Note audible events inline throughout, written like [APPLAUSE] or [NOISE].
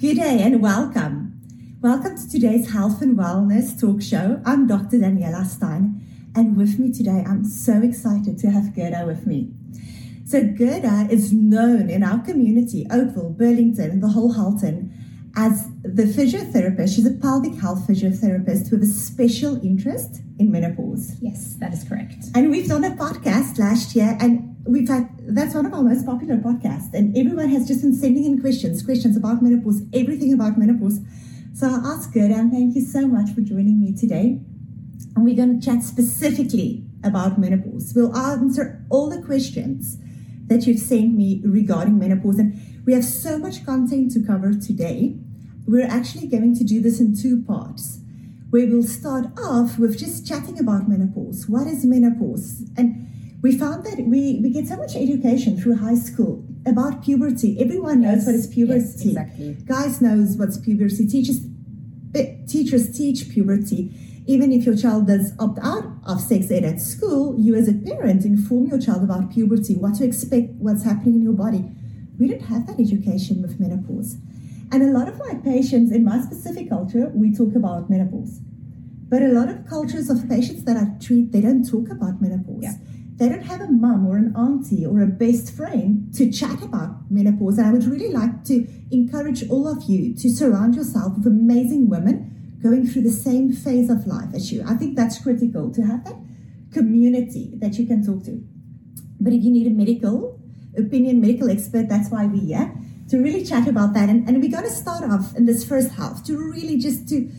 Good day and welcome. Welcome to today's Health and Wellness Talk Show. I'm Dr. Daniela Stein, and with me today, I'm so excited to have Gerda with me. So, Gerda is known in our community, Oakville, Burlington, and the whole Halton, as the physiotherapist. She's a pelvic health physiotherapist with a special interest in menopause. Yes, that is correct. And we've done a podcast last year, and we've had that's one of our most popular podcasts. And everyone has just been sending in questions, questions about menopause, everything about menopause. So I'll ask and thank you so much for joining me today. And we're going to chat specifically about menopause. We'll answer all the questions that you've sent me regarding menopause. And we have so much content to cover today. We're actually going to do this in two parts, where we'll start off with just chatting about menopause. What is menopause? And we found that we, we get so much education through high school about puberty. Everyone knows what is puberty. yes, exactly. Guys knows what's puberty. Teachers eh, teachers teach puberty. Even if your child does opt out of sex ed at school, you as a parent inform your child about puberty, what to expect, what's happening in your body. We don't have that education with menopause. And a lot of my patients in my specific culture, we talk about menopause. But a lot of cultures of patients that I treat, they don't talk about menopause. Yeah. They don't have a mum or an auntie or a best friend to chat about menopause. And I would really like to encourage all of you to surround yourself with amazing women going through the same phase of life as you. I think that's critical to have that community that you can talk to. But if you need a medical opinion, medical expert, that's why we're here to really chat about that. And, and we're going to start off in this first half to really just to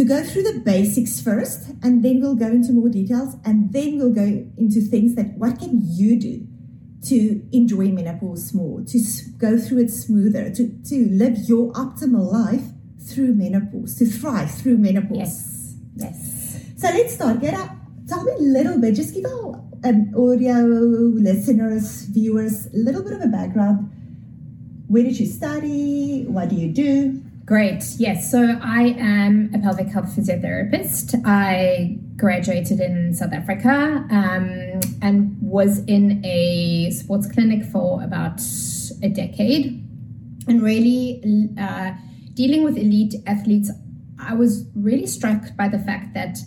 to go through the basics first, and then we'll go into more details, and then we'll go into things that what can you do to enjoy menopause more, to go through it smoother, to to live your optimal life through menopause, to thrive through menopause. Yes, yes. So let's start. Gerda. Tell me a little bit. Just give our um, audio listeners, viewers, a little bit of a background. Where did you study? What do you do? Great. Yes. So I am a pelvic health physiotherapist. I graduated in South Africa um, and was in a sports clinic for about a decade. And really uh, dealing with elite athletes, I was really struck by the fact that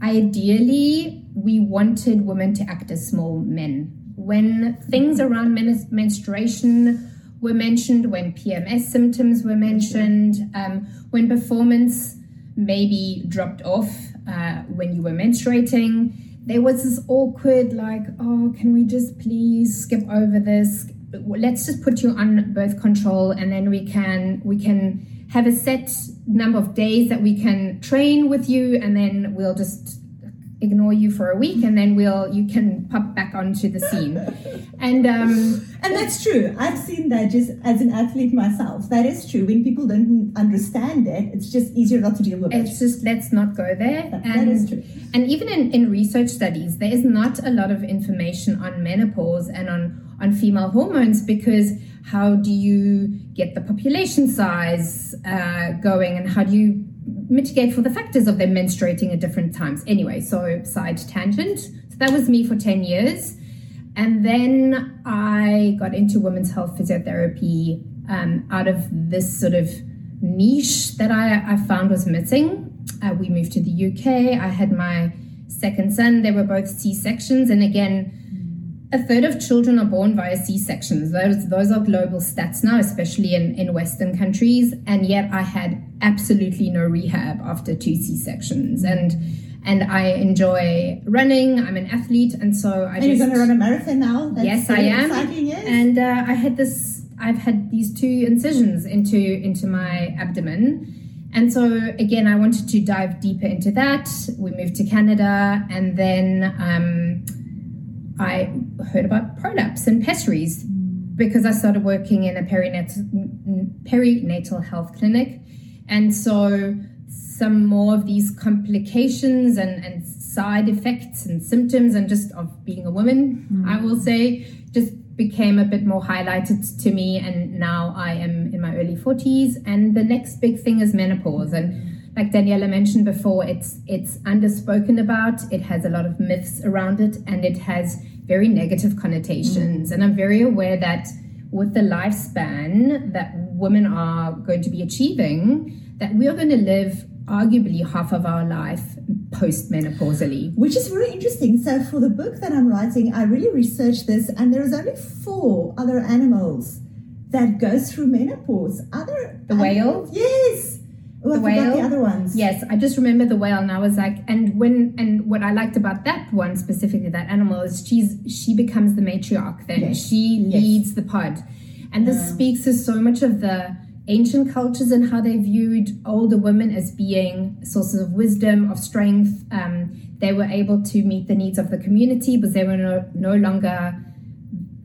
ideally we wanted women to act as small men. When things around menstruation were mentioned, when PMS symptoms were mentioned, um, when performance maybe dropped off uh, when you were menstruating, there was this awkward, like, oh, can we just please skip over this? Let's just put you on birth control, and then we can we can have a set number of days that we can train with you, and then we'll just ignore you for a week, and then we'll you can pop back onto the scene. And um, And that's true. I've seen that just as an athlete myself. That is true. When people don't understand it, it's just easier not to deal with it. it's just let's not go there. That- and that is true. and even in, in research studies, there is not a lot of information on menopause and on on female hormones because how do you get the population size uh, going and how do you mitigate for the factors of them menstruating at different times? Anyway, so side tangent. So that was me for ten years. And then I got into women's health physiotherapy um, out of this sort of niche that I, I found was missing. Uh, we moved to the UK. I had my second son. They were both C sections. And again, a third of children are born via C sections. Those, those are global stats now, especially in, in Western countries. And yet I had absolutely no rehab after two C sections. And and I enjoy running. I'm an athlete, and so I and you're going to run a marathon now? That's yes, I am. Exciting, yes. And uh, I had this. I've had these two incisions into into my abdomen, and so again, I wanted to dive deeper into that. We moved to Canada, and then um, I heard about prolapse and pessaries because I started working in a perinatal perinatal health clinic, and so some more of these complications and, and side effects and symptoms and just of being a woman, mm-hmm. I will say, just became a bit more highlighted to me. And now I am in my early 40s. And the next big thing is menopause. And like Daniela mentioned before, it's it's underspoken about. It has a lot of myths around it, and it has very negative connotations. Mm. And I'm very aware that with the lifespan that women are going to be achieving, that we are going to live arguably half of our life postmenopausally. Which is very interesting. So, for the book that I'm writing, I really researched this, and there's only four other animals that go through menopause. Other the whale, yes. Oh, the whale. The other ones. Yes, I just remember the whale, and I was like, and when and what I liked about that one specifically, that animal, is she's she becomes the matriarch. Then yes. she leads yes. the pod, and this yeah. speaks to so much of the ancient cultures and how they viewed older women as being sources of wisdom, of strength. Um, they were able to meet the needs of the community because they were no, no longer,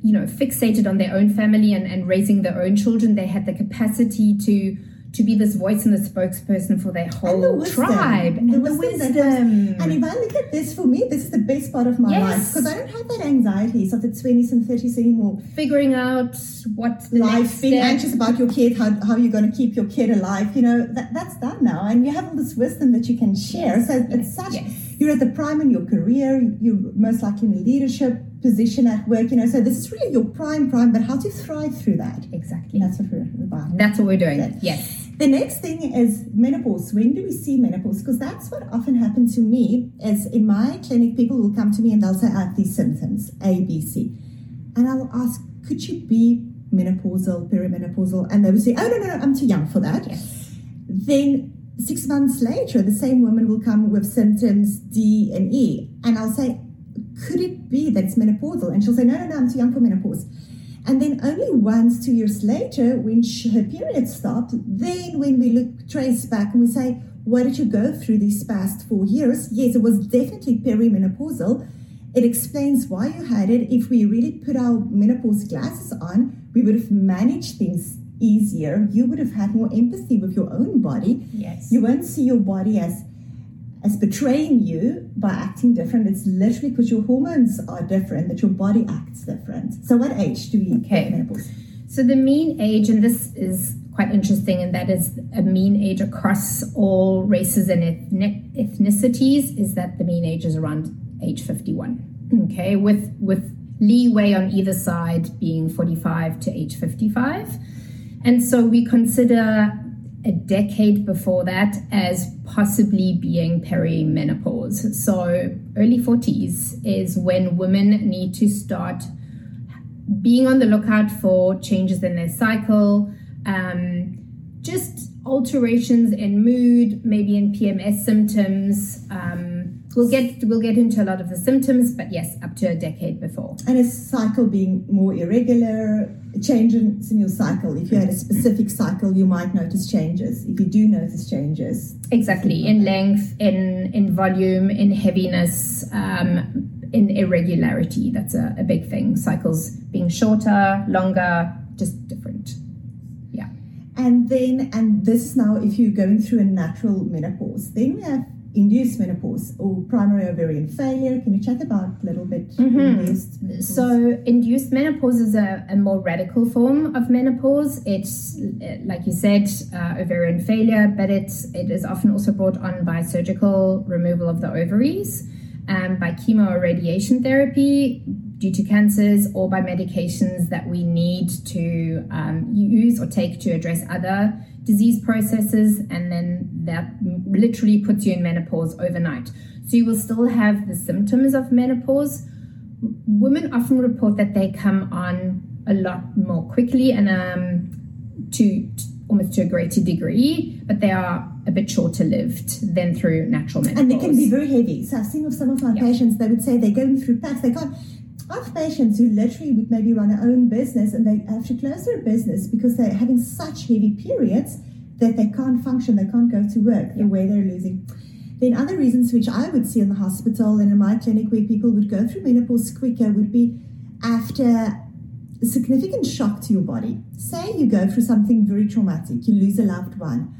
you know, fixated on their own family and, and raising their own children. They had the capacity to to be this voice and the spokesperson for their whole the tribe and the, the wisdom. wisdom. And if I look at this, for me, this is the best part of my yes. life because I don't have that anxiety of the 20s and 30s anymore. Figuring out what life, being step. anxious about your kid, how, how you're going to keep your kid alive, you know, that, that's done now. And you have all this wisdom that you can share. So yes. it's such, yes. You're at the prime in your career, you're most likely in a leadership position at work, you know, so this is really your prime prime, but how to thrive through that. Exactly. That's what we're about. That's what we're doing. Yes. The next thing is menopause. When do we see menopause? Because that's what often happens to me. Is in my clinic, people will come to me and they'll say, "I have these symptoms, A, B, C," and I'll ask, "Could you be menopausal, perimenopausal?" And they will say, "Oh no, no, no, I'm too young for that." Yes. Then six months later, the same woman will come with symptoms D and E, and I'll say, "Could it be that it's menopausal?" And she'll say, "No, no, no, I'm too young for menopause." And then only once, two years later, when she, her period stopped, then when we look trace back and we say, what did you go through these past four years? Yes, it was definitely perimenopausal. It explains why you had it. If we really put our menopause glasses on, we would have managed things easier. You would have had more empathy with your own body. Yes. You won't see your body as as betraying you by acting different. It's literally because your hormones are different that your body acts different. So, what age do we okay. menopause? So, the mean age, and this is quite interesting, and that is a mean age across all races and ethnic, ethnicities, is that the mean age is around age 51. Okay, with with leeway on either side being 45 to age 55. And so we consider a decade before that as possibly being perimenopause. So, early 40s is when women need to start being on the lookout for changes in their cycle, um, just alterations in mood, maybe in PMS symptoms. Um, we'll get we'll get into a lot of the symptoms, but yes, up to a decade before. And a cycle being more irregular, changes in your cycle. If you had a specific cycle, you might notice changes. If you do notice changes, exactly in length, in in volume, in heaviness, um, in irregularity. That's a, a big thing. Cycles being shorter, longer, just different. Yeah. And then, and this now, if you're going through a natural menopause, then we have induced menopause or primary ovarian failure. Can you chat about a little bit mm-hmm. induced So, induced menopause is a, a, more radical form of menopause. It's, like you said, uh, ovarian failure, but it's, it is often also brought on by surgical removal of the ovaries, um, by chemo or radiation therapy due to cancers, or by medications that we need to um, use or take to address other disease processes, and then that literally puts you in menopause overnight. So you will still have the symptoms of menopause. Women often report that they come on a lot more quickly and um, to, to almost to a greater degree, but they are a bit shorter lived than through natural menopause. And they can be very heavy. So I've seen with some of my patients, they would say they're going through packs. They can't. I have patients who literally would maybe run their own business and they have to close their business because they're having such heavy periods that they can't function, they can't go to work the way they're losing. Then other reasons which I would see in the hospital and in my clinic where people would go through menopause quicker would be after a significant shock to your body. Say you go through something very traumatic, you lose a loved one,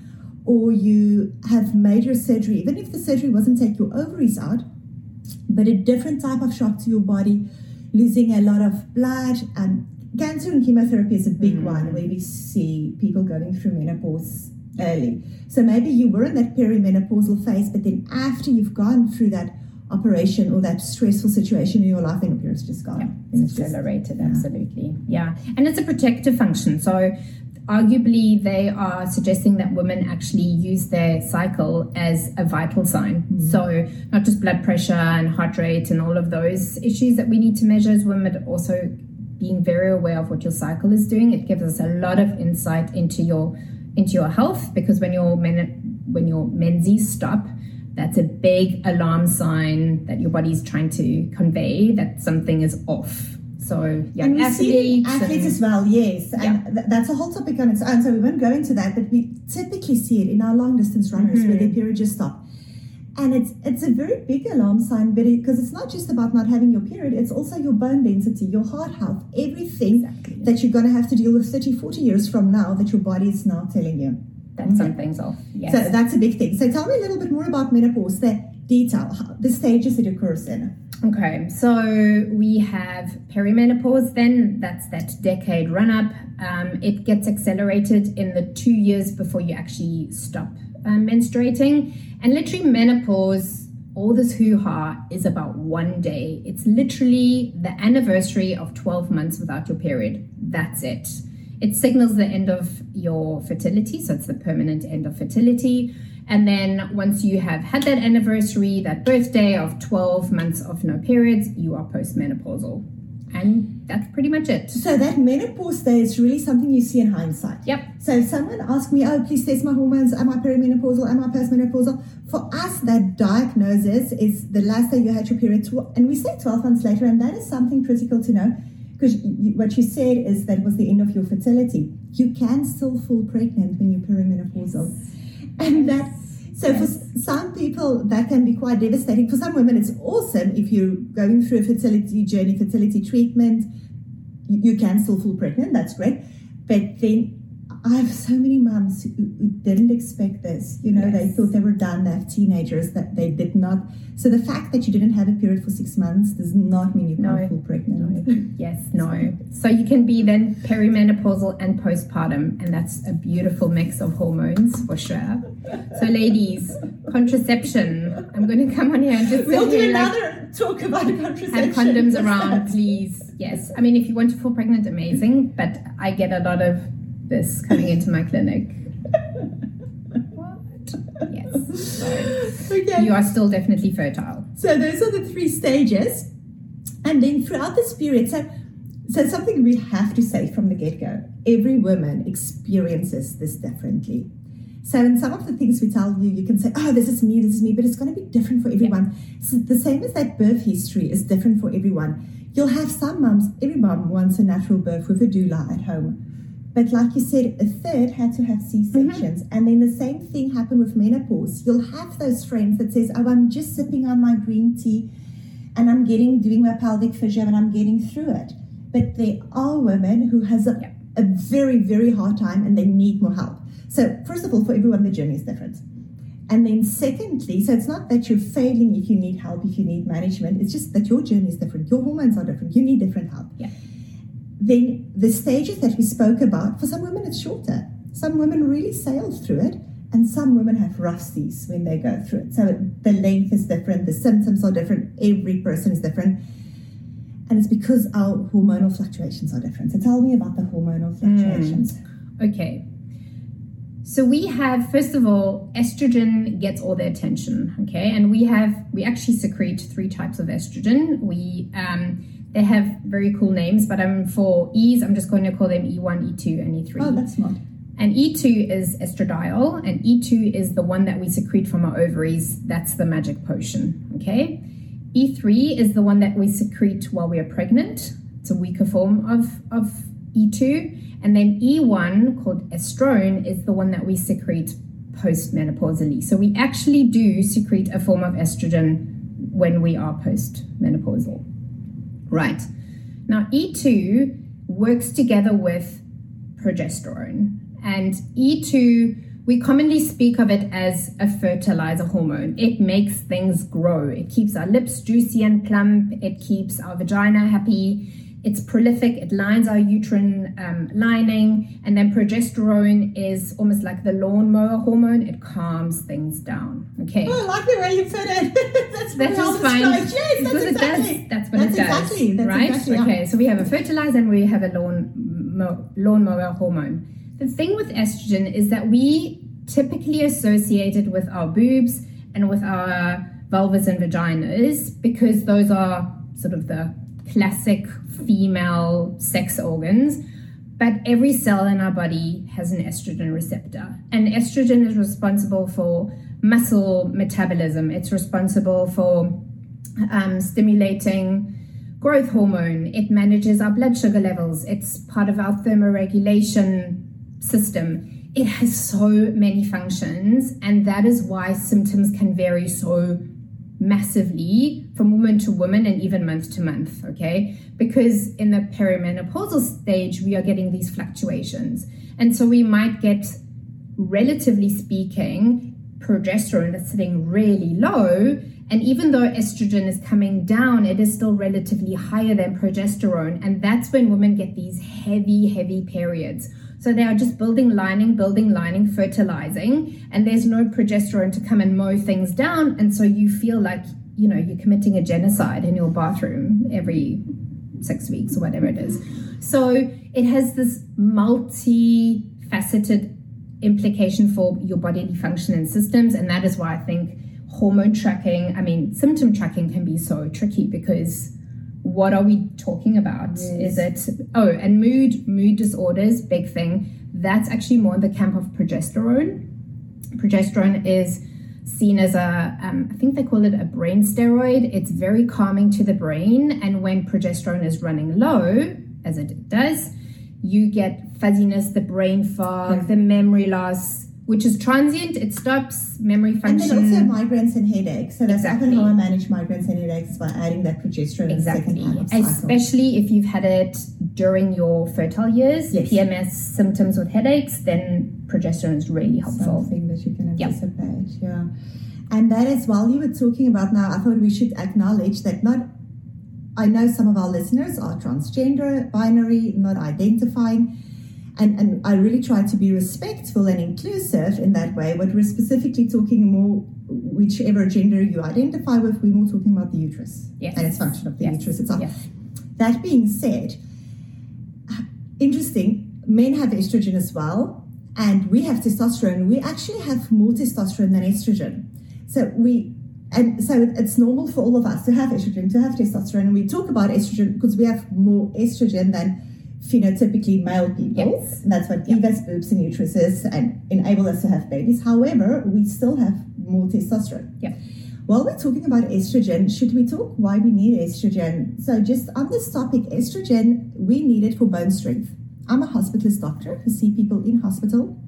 or you have major surgery, even if the surgery wasn't take your ovaries out, but a different type of shock to your body losing a lot of blood. and cancer and chemotherapy is a big mm. one where we see people going through menopause early. So maybe you were in that perimenopausal phase, but then after you've gone through that operation or that stressful situation in your life, then your period's just gone. Yeah, it's accelerated, just, absolutely. Yeah. And it's a protective function. So arguably they are suggesting that women actually use their cycle as a vital sign. Mm-hmm. So not just blood pressure and heart rate and all of those issues that we need to measure as women, but also being very aware of what your cycle is doing. It gives us a lot of insight into your into your health because when your men when your menses stop, that's a big alarm sign that your body's trying to convey that something is off. So yeah, and we see athletes as well, yes, and yeah. th- that's a whole topic on its own. So we won't go into that, but we typically see it in our long distance runners mm-hmm. where their period just stopped. And it's it's a very big alarm sign, but because it, it's not just about not having your period, it's also your bone density, your heart health, everything exactly. that you're going to have to deal with 30, 40 years from now that your body is now telling you. That okay. something's off. Yes. So that's a big thing. So tell me a little bit more about menopause, the detail, the stages it occurs in. Okay, so we have perimenopause, then that's that decade run up. Um, it gets accelerated in the two years before you actually stop um, menstruating. And literally, menopause, all this hoo ha, is about one day. It's literally the anniversary of 12 months without your period. That's it. It signals the end of your fertility, so it's the permanent end of fertility. And then once you have had that anniversary, that birthday of 12 months of no periods, you are postmenopausal. And that's pretty much it. So that menopause day is really something you see in hindsight. Yep. So if someone asks me, oh, please test my hormones, am I perimenopausal, am I postmenopausal? For us, that diagnosis is the last day you had your period, and we say 12 months later, and that is something critical to know because what you said is that was the end of your fertility. You can still fall pregnant when you're perimenopausal. Yes. And that, so yes. for some people, that can be quite devastating. For some women, it's awesome if you're going through a fertility journey, fertility treatment, you can still fall pregnant. That's great. But then I have so many moms who, who didn't expect this. You know, yes. they thought they were done. They have teenagers that they did not. So the fact that you didn't have a period for six months does not mean you can't no. fall pregnant. No. Yes, no. So you can be then perimenopausal and postpartum, and that's a beautiful mix of hormones for sure. So, ladies, contraception. I'm going to come on here and just we'll do another like, talk about contraception. Have condoms [LAUGHS] around, please. Yes, I mean if you want to fall pregnant, amazing. But I get a lot of this coming into my clinic. what? Yes. So okay. You are still definitely fertile. So those are the three stages. And then throughout this period, so so something we have to say from the get-go, every woman experiences this differently. So in some of the things we tell you, you can say, oh, this is me, this is me, but it's going to be different for everyone. Yeah. So the same as that birth history is different for everyone. You'll have some mums, every mum wants a natural birth with a doula at home. But like you said, a third had to have C-sections. Mm-hmm. And then the same thing happened with menopause. You'll have those friends that says, oh, I'm just sipping on my green tea and I'm getting, doing my pelvic physio and I'm getting through it. But there are women who has a, a very, very hard time and they need more help. So first of all, for everyone, the journey is different. And then secondly, so it's not that you're failing if you need help, if you need management. It's just that your journey is different. Your hormones are different. You need different help. Yeah then the stages that we spoke about, for some women it's shorter. Some women really sail through it, and some women have rough seas when they go through it. So the length is different, the symptoms are different, every person is different. And it's because our hormonal fluctuations are different. So tell me about the hormonal fluctuations. Mm, okay. So we have, first of all, estrogen gets all the attention, okay? And we have, we actually secrete three types of estrogen. We, um, they have very cool names, but I'm for ease, I'm just going to call them E1, E2, and E3. Oh, that's smart. And E2 is estradiol, and E2 is the one that we secrete from our ovaries. That's the magic potion, okay? E3 is the one that we secrete while we are pregnant. It's a weaker form of, of E2. And then E1, called estrone, is the one that we secrete postmenopausally. So we actually do secrete a form of estrogen when we are postmenopausal. Right. Now, E2 works together with progesterone, and E2 we commonly speak of it as a fertilizer hormone. It makes things grow. It keeps our lips juicy and plump. It keeps our vagina happy. It's prolific. It lines our uterine um, lining. And then progesterone is almost like the lawnmower hormone. It calms things down. Okay. Oh, I like the way you put it. [LAUGHS] that's That's just fine. Yes, that's because exactly. it does. That's what That's it does. exactly- that's right? exactly, yeah. okay. So we have a fertilizer and we have a lawn mo- lawnmower hormone. The thing with estrogen is that we typically associate it with our boobs and with our vulvas and vaginas because those are sort of the classic female sex organs. But every cell in our body has an estrogen receptor, and estrogen is responsible for muscle metabolism. It's responsible for um, stimulating growth hormone. It manages our blood sugar levels. It's part of our thermoregulation system. It has so many functions, and that is why symptoms can vary so massively from woman to woman and even month to month, okay? Because in the perimenopausal stage, we are getting these fluctuations. And so we might get, relatively speaking, progesterone that's sitting really low. And even though estrogen is coming down, it is still relatively higher than progesterone. And that's when women get these heavy, heavy periods. So they are just building lining, building lining, fertilizing, and there's no progesterone to come and mow things down. And so you feel like, you know, you're committing a genocide in your bathroom every six weeks or whatever it is. So it has this multi-faceted implication for your bodily function and systems. And that is why I think hormone tracking, I mean, symptom tracking can be so tricky because what are we talking about? Is it oh, and mood mood disorders, big thing. That's actually more in the camp of progesterone. Progesterone is seen as a, um, I think they call it a brain steroid. It's very calming to the brain, and when progesterone is running low, as it does, you get fuzziness, the brain fog, the memory loss, which is transient. It stops memory And function. then also migraines and headaches. So that's Exactly. often how I manage migraines and headaches by adding that progesterone in the second Exactly. part of cycle. Especially if you've had it during your fertile years, Yes. PMS symptoms with headaches, then progesterone is really helpful. Something that you can Yep. anticipate, yeah. And that is while you were talking about now, I thought we should acknowledge that not I know some of our listeners are transgender, binary, not identifying. And, and I really try to be respectful and inclusive in that way, but we're specifically talking more, whichever gender you identify with, we're more talking about the uterus Yes. and its function of the Yes. uterus itself. Yes. That being said, interesting, men have estrogen as well, and we have testosterone. We actually have more testosterone than estrogen. So we and so it's normal for all of us to have estrogen, to have testosterone. And we talk about estrogen because we have more estrogen than phenotypically male people. Yes. And that's what give us boobs and uteruses and enable us to have babies. However, we still have more testosterone. Yeah. While we're talking about estrogen, should we talk why we need estrogen? So, just on this topic, estrogen, we need it for bone strength. I'm a hospitalist doctor who see people in hospital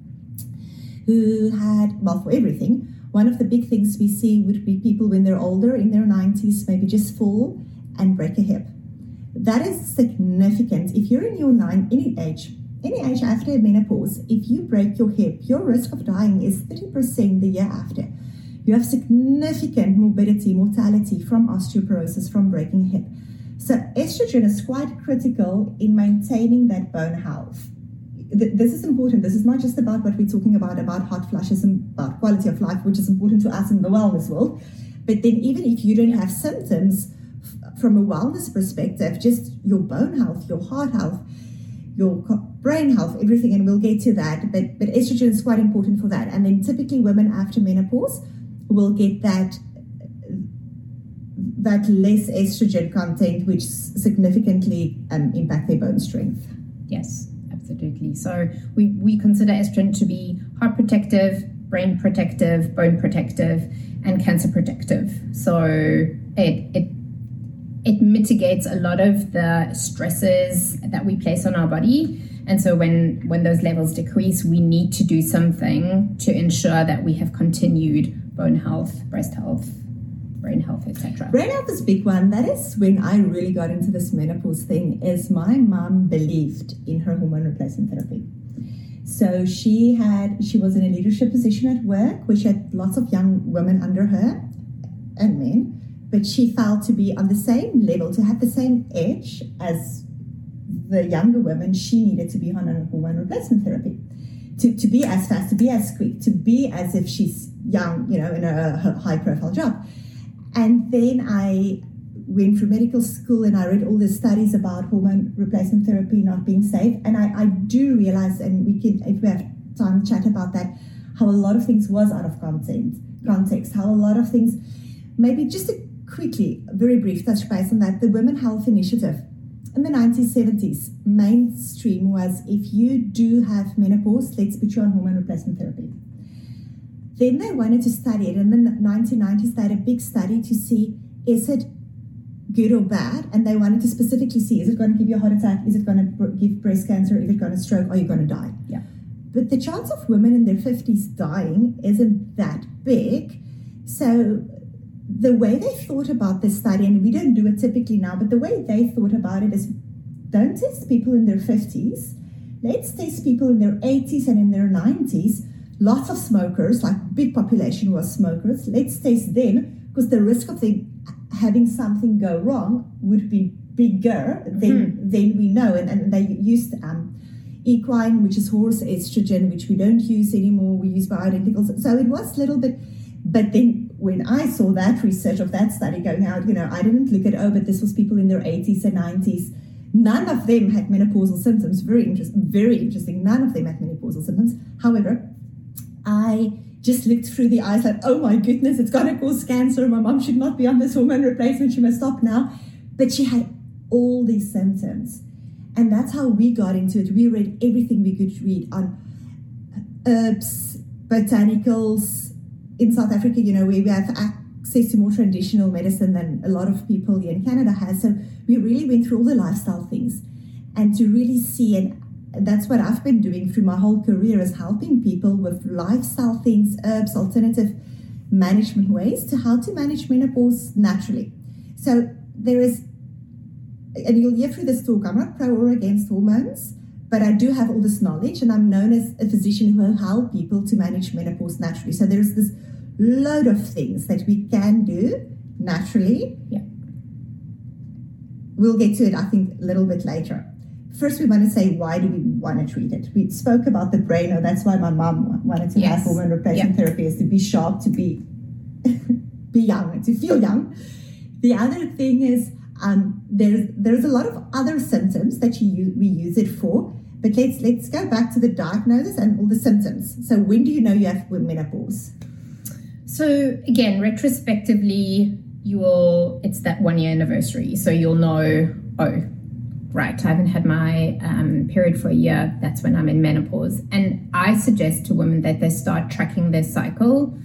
who had, well, for everything. One of the big things we see would be people when they're older, in their 90s, maybe just fall and break a hip. That is significant. If you're in your nine, any age, any age after menopause, if you break your hip, your risk of dying is 30% the year after. You have significant morbidity, mortality from osteoporosis from breaking hip. So estrogen is quite critical in maintaining that bone health. This is important. This is not just about what we're talking about, about hot flushes and about quality of life, which is important to us in the wellness world. But then even if you don't have symptoms from a wellness perspective, just your bone health, your heart health, your brain health, everything, and we'll get to that. But but estrogen is quite important for that. And then typically women after menopause will get that that less estrogen content, which significantly um, impact their bone strength. Yes, absolutely. So we, we consider estrogen to be heart protective, brain protective, bone protective, and cancer protective. So it it it mitigates a lot of the stresses that we place on our body. And so when when those levels decrease, we need to do something to ensure that we have continued bone health, breast health, brain health, etc. Brain health is a big one. That is when I really got into this menopause thing. Is my mom believed in her hormone replacement therapy. So she had she was in a leadership position at work, which had lots of young women under her and men, but she felt to be on the same level, to have the same edge as the younger women, she needed to be on a hormone replacement therapy. To, to be as fast, to be as quick, to be as if she's young, you know, in a high profile job. And then I went through medical school and I read all the studies about hormone replacement therapy not being safe. And I, I do realize, and we can, if we have time, chat about that, how a lot of things was out of content, context, how a lot of things, maybe just to quickly, a very brief touch base on that, the Women Health Initiative in the 1970s, mainstream was if you do have menopause, let's put you on hormone replacement therapy. Then they wanted to study it. In the 1990s, they had a big study to see is it good or bad, and they wanted to specifically see is it going to give you a heart attack, is it going to give breast cancer, is it going to stroke, are you going to die? Yeah. But the chance of women in their 50s dying isn't that big. So the way they thought about this study, and we don't do it typically now, but the way they thought about it is don't test people in their 50s, let's test people in their 80s and in their 90s. Lots of smokers, like big population was smokers. Let's test them because the risk of them having something go wrong would be bigger than mm-hmm. than we know. And, and they used um, equine, which is horse estrogen, which we don't use anymore. We use bioidenticals. So it was a little bit, but then when I saw that research of that study going out, you know, I didn't look at, oh, but this was people in their 80s and 90s. None of them had menopausal symptoms. Very interesting. Very interesting. None of them had menopausal symptoms. However, I just looked through the eyes like, oh my goodness, it's going to cause cancer. My mom should not be on this hormone replacement. She must stop now. But she had all these symptoms. And that's how we got into it. We read everything we could read on herbs, botanicals, in South Africa, you know, we have access to more traditional medicine than a lot of people here in Canada has. So we really went through all the lifestyle things and to really see and that's what I've been doing through my whole career is helping people with lifestyle things, herbs, alternative management ways to how to manage menopause naturally. So there is, and you'll hear through this talk, I'm not pro or against hormones, but I do have all this knowledge and I'm known as a physician who will help people to manage menopause naturally. So there's this load of things that we can do naturally. Yeah. We'll get to it, I think, a little bit later. First, we want to say why do we want to treat it? We spoke about the brain, or that's why my mom wanted to yes. have hormone replacement yeah. therapy is to be sharp, to be [LAUGHS] be young, to feel young. The other thing is um, there's there's a lot of other symptoms that you we use it for. But let's let's go back to the diagnosis and all the symptoms. So when do you know you have menopause? So again, retrospectively, you will it's that one year anniversary. So you'll know, oh, right, I haven't had my um, period for a year. That's when I'm in menopause. And I suggest to women that they start tracking their cycle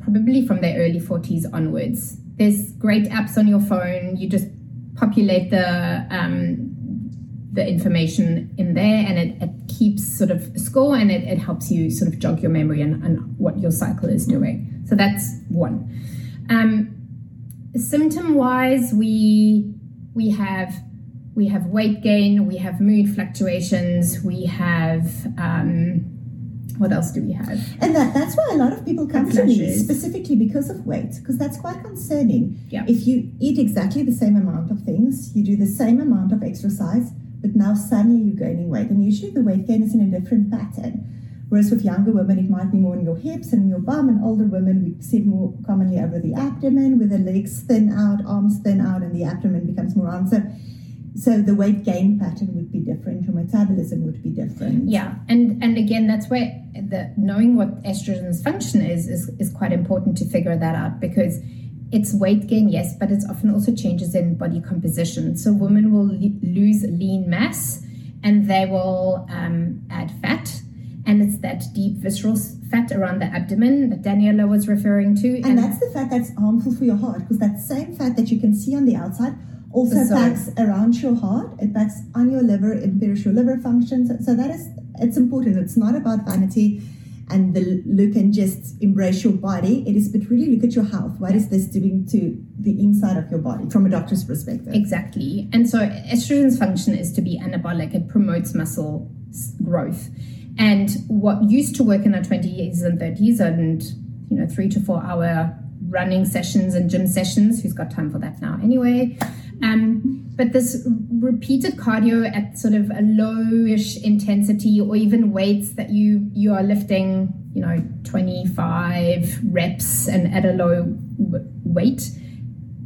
probably from their early 40s onwards. There's great apps on your phone. You just populate the um, the information in there and it, it keeps sort of score and it, it helps you sort of jog your memory and, and what your cycle is doing. So that's one. Um, symptom wise, we we have we have weight gain, we have mood fluctuations, we have um, what else do we have? And that, that's why a lot of people come to me specifically because of weight, because that's quite concerning. Yeah. If you eat exactly the same amount of things, you do the same amount of exercise, but now suddenly you're gaining weight, and usually the weight gain is in a different pattern. Whereas with younger women, it might be more in your hips and your bum, and older women, we see it more commonly over the abdomen, with the legs thin out, arms thin out, and the abdomen becomes more round. So, so the weight gain pattern would be different, your metabolism would be different. Yeah, and and again, that's where the knowing what estrogen's function is is, is quite important to figure that out because it's weight gain, yes, but it's often also changes in body composition. So women will lose lean mass and they will um, add fat and it's that deep visceral fat around the abdomen that Daniela was referring to. And, and that's the fat that's harmful for your heart because that same fat that you can see on the outside also packs around your heart. It packs on your liver, impairs your liver function. So, so that is it's important. It's not about vanity and the look and just embrace your body. It is, but really look at your health. What is this doing to the inside of your body from a doctor's perspective? Exactly. And so estrogen's function is to be anabolic. It promotes muscle growth. And what used to work in our 20s and 30s and, you know, three to four hour running sessions and gym sessions, who's got time for that now anyway, Um, but this repeated cardio at sort of a lowish intensity, or even weights that you you are lifting, you know, 25 reps and at a low w- weight,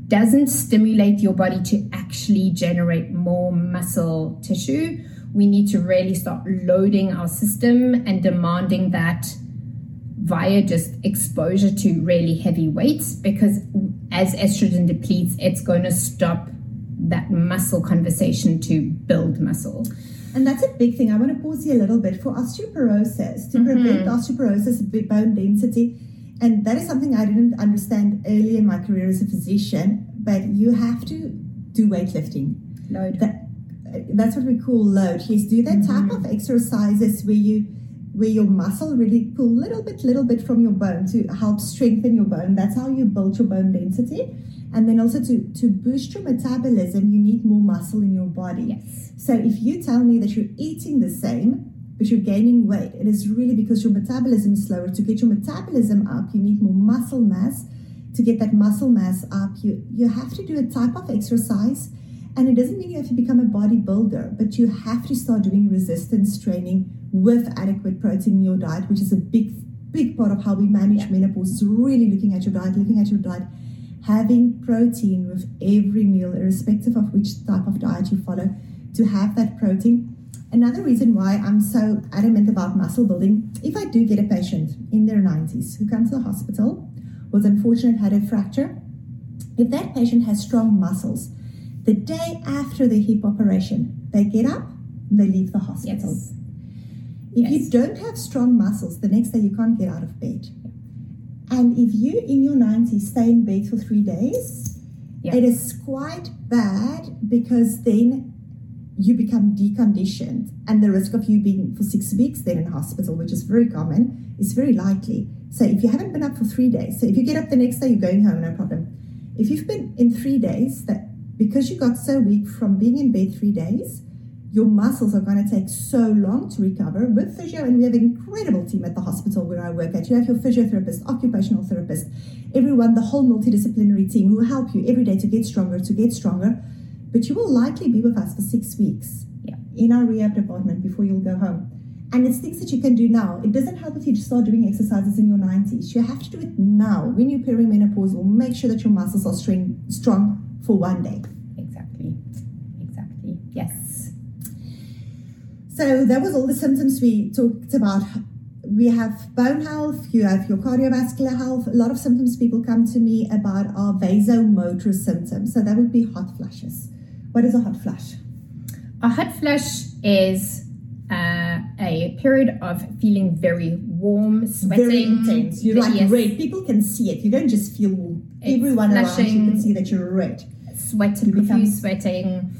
doesn't stimulate your body to actually generate more muscle tissue. We need to really start loading our system and demanding that via just exposure to really heavy weights because as estrogen depletes, it's going to stop that muscle conversation to build muscle. And that's a big thing. I want to pause here a little bit for osteoporosis, to mm-hmm. prevent osteoporosis, bone density. And that is something I didn't understand early in my career as a physician, but you have to do weightlifting. Load. That, that's what we call load. Yes, do that mm-hmm. type of exercises where you where your muscle really pull little bit, little bit from your bone to help strengthen your bone. That's how you build your bone density. And then also to, to boost your metabolism, you need more muscle in your body. Yes. So if you tell me that you're eating the same, but you're gaining weight, it is really because your metabolism is slower. To get your metabolism up, you need more muscle mass. To get that muscle mass up, you, you have to do a type of exercise. And it doesn't mean you have to become a bodybuilder, but you have to start doing resistance training with adequate protein in your diet, which is a big, big part of how we manage yeah. menopause. Is really looking at your diet, looking at your diet, having protein with every meal, irrespective of which type of diet you follow, to have that protein. Another reason why I'm so adamant about muscle building, if I do get a patient in their 90s who comes to the hospital, was unfortunate, had a fracture, if that patient has strong muscles, the day after the hip operation, they get up and they leave the hospital. Yes. If yes. you don't have strong muscles, the next day you can't get out of bed. And if you in your 90s stay in bed for three days, it is quite bad because then you become deconditioned and the risk of you being for six weeks then in hospital, which is very common, is very likely. So if you haven't been up for three days, so if you get up the next day, you're going home, no problem. If you've been in three days, that because you got so weak from being in bed three days, your muscles are going to take so long to recover with physio and we have an incredible team at the hospital where i work at you have your physiotherapist occupational therapist everyone the whole multidisciplinary team who will help you every day to get stronger to get stronger but you will likely be with us for six weeks yeah. in our rehab department before you'll go home and it's things that you can do now. It doesn't help if you start doing exercises in your 90s. You have to do it now. When you're perimenopausal, make sure that your muscles are strong for one day. Exactly. Exactly. Yes. So that was all the symptoms we talked about. We have bone health, you have your cardiovascular health. A lot of symptoms people come to me about are vasomotor symptoms. So that would be hot flushes. What is a hot flush? A hot flush is uh, a period of feeling very warm, sweating. Very intense. You're like yes. red. People can see it. You don't just feel warm. Everyone flushing, around you can see that you're red. Sweat, profuse sweating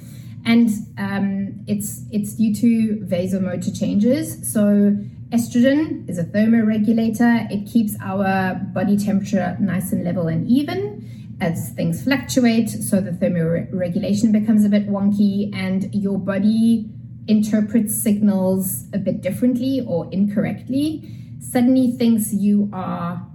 and um, it's it's due to vasomotor changes. So estrogen is a thermoregulator. It keeps our body temperature nice and level and even. As things fluctuate, so the thermoregulation becomes a bit wonky, and your body interprets signals a bit differently or incorrectly. Suddenly thinks you are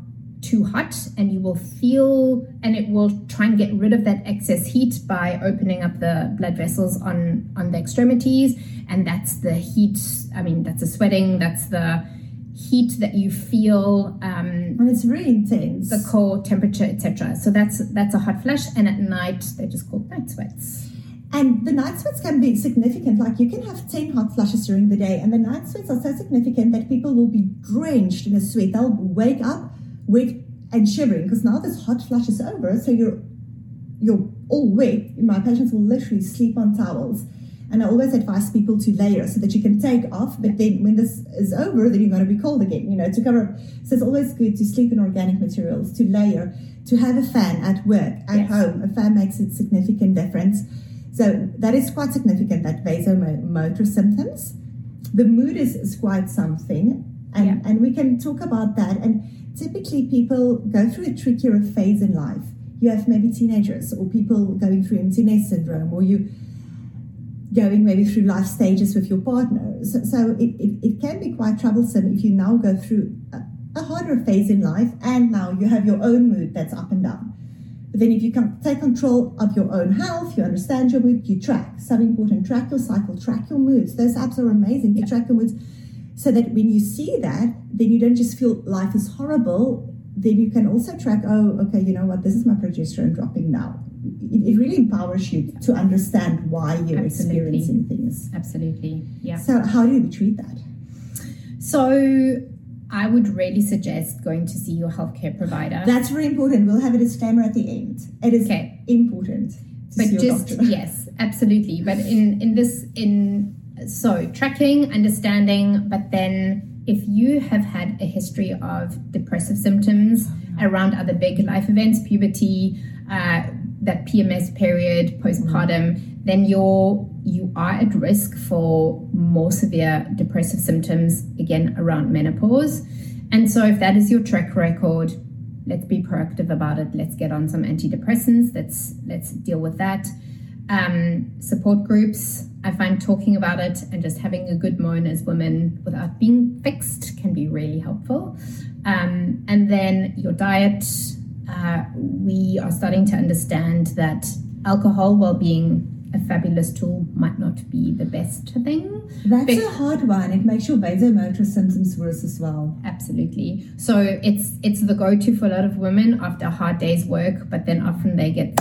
too hot and you will feel and it will try and get rid of that excess heat by opening up the blood vessels on on the extremities. And that's the heat i mean that's the sweating that's the heat that you feel um, and it's really intense. the core temperature etc so that's that's a hot flush. And at night they're just called night sweats. And the night sweats can be significant. Like you can have 10 hot flushes during the day, and the night sweats are so significant that people will be drenched in a sweat. They'll wake up wet and shivering because now this hot flush is over. So you're you're all wet. My patients will literally sleep on towels. And I always advise people to layer so that you can take off, but then when this is over, then you're going to be cold again, you know, to cover. Up. So it's always good to sleep in organic materials, to layer, to have a fan at work, at yes. home. A fan makes a significant difference. So that is quite significant, that vasomotor symptoms. The mood is, is quite something. And, yeah. and we can talk about that. And typically people go through a trickier phase in life. You have maybe teenagers or people going through empty nest syndrome, or you going maybe through life stages with your partner. So, it, it, it, can be quite troublesome if you now go through a, a harder phase in life and now you have your own mood that's up and down. But then if you can take control of your own health, you understand your mood, you track. So important. Track your cycle, track your moods. Those apps are amazing to track your moods. So that when you see that, then you don't just feel life is horrible. Then you can also track, oh, okay, you know what, this is my progesterone dropping now. It, it really empowers you to understand why you're Absolutely. experiencing things. Absolutely. Yeah. So how do we treat that? So I would really suggest going to see your healthcare provider. That's very important. We'll have a disclaimer at the end. It is Okay. important. But just [LAUGHS] yes, absolutely. But in in this in so tracking, understanding, but then if you have had a history of depressive symptoms around other big life events, puberty, uh, that PMS period, postpartum, then you're you are at risk for more severe depressive symptoms again around menopause. And so if that is your track record, let's be proactive about it. Let's get on some antidepressants. Let's let's deal with that. Um, support groups. I find talking about it and just having a good moan as women without being fixed can be really helpful. Um, and then your diet. Uh, we are starting to understand that alcohol, while being a fabulous tool, might not be the best thing. That's Big- a hard one. It makes your vasomotor symptoms worse as well. Absolutely. So it's it's the go-to for a lot of women after a hard day's work, but then often they get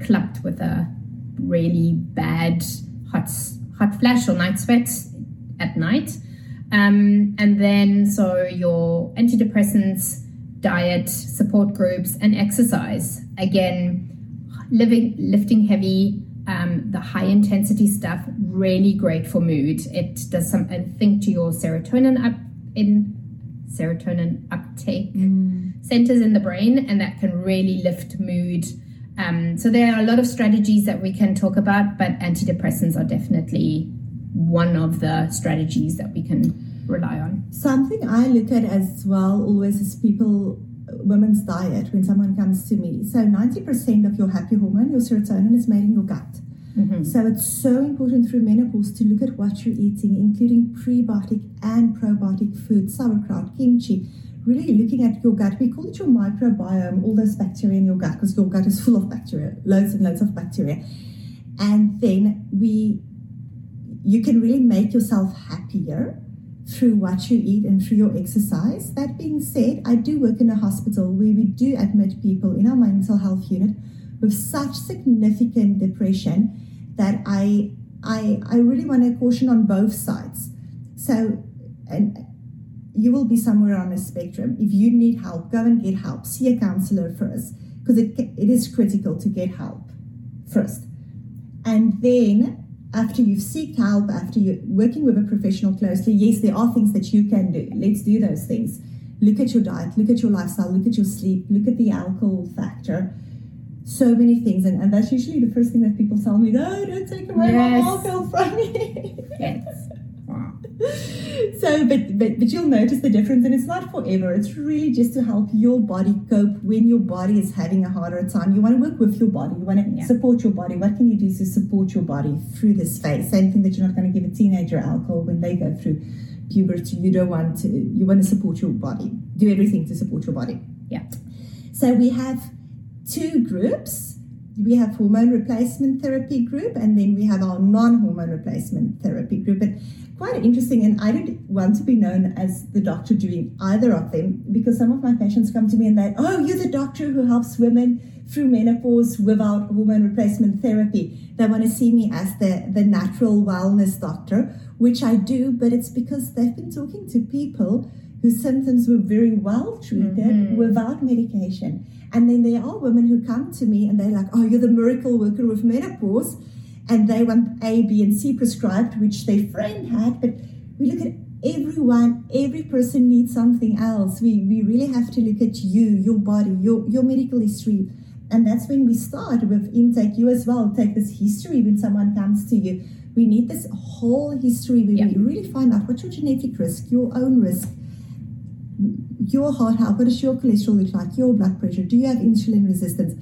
clubbed with a really bad hot hot flash or night sweat at night. Um, and then so your antidepressants, diet, support groups, and exercise. Again, living lifting heavy um, the high intensity stuff really great for mood it does some I think to your serotonin up in serotonin uptake centers in the brain and that can really lift mood um, so there are a lot of strategies that we can talk about but antidepressants are definitely one of the strategies that we can rely on Something I look at as well always is people, women's diet when someone comes to me. So 90% of your happy hormone, your serotonin, is made in your gut. So it's so important through menopause to look at what you're eating, including prebiotic and probiotic food, sauerkraut, kimchi. Really looking at your gut. We call it your microbiome, all those bacteria in your gut, because your gut is full of bacteria, loads and loads of bacteria. And then we you can really make yourself happier through what you eat and through your exercise. That being said, I do work in a hospital where we do admit people in our mental health unit with such significant depression that I I I really want to caution on both sides. So and you will be somewhere on a spectrum. If you need help, go and get help. See a counselor first because it, it is critical to get help first. And then after you've sought help, after you're working with a professional closely, yes, there are things that you can do. Let's do those things. Look at your diet, look at your lifestyle, look at your sleep, look at the alcohol factor. So many things. And, and that's usually the first thing that people tell me, no, don't take away Yes. my alcohol from me. yes wow. [LAUGHS] so but, but but you'll notice the difference and it's not forever. It's really just to help your body cope when your body is having a harder time. You want to work with your body. You want to Yeah. support your body. What can you do to support your body through this phase? Same thing that you're not going to give a teenager alcohol when they go through puberty. You don't want to you want to support your body. Do everything to support your body. Yeah. so we have two groups. We have hormone replacement therapy group and then we have our non-hormone replacement therapy group. And quite interesting and i don't want to be known as the doctor doing either of them because some of my patients come to me and they oh you're the doctor who helps women through menopause without hormone replacement therapy. They want to see me as the the natural wellness doctor which i do but it's because they've been talking to people whose symptoms were very well treated mm-hmm. without medication. And then there are women who come to me and they're like, oh, you're the miracle worker with menopause. And they want A, B, and C prescribed, which their friend had. But we look at everyone, every person needs something else. We, we really have to look at you, your body, your, your medical history. And that's when we start with intake. You as well take this history when someone comes to you. We need this whole history where Yeah. we really find out what's your genetic risk, your own risk, your heart health, what does your cholesterol look like, your blood pressure, do you have insulin resistance?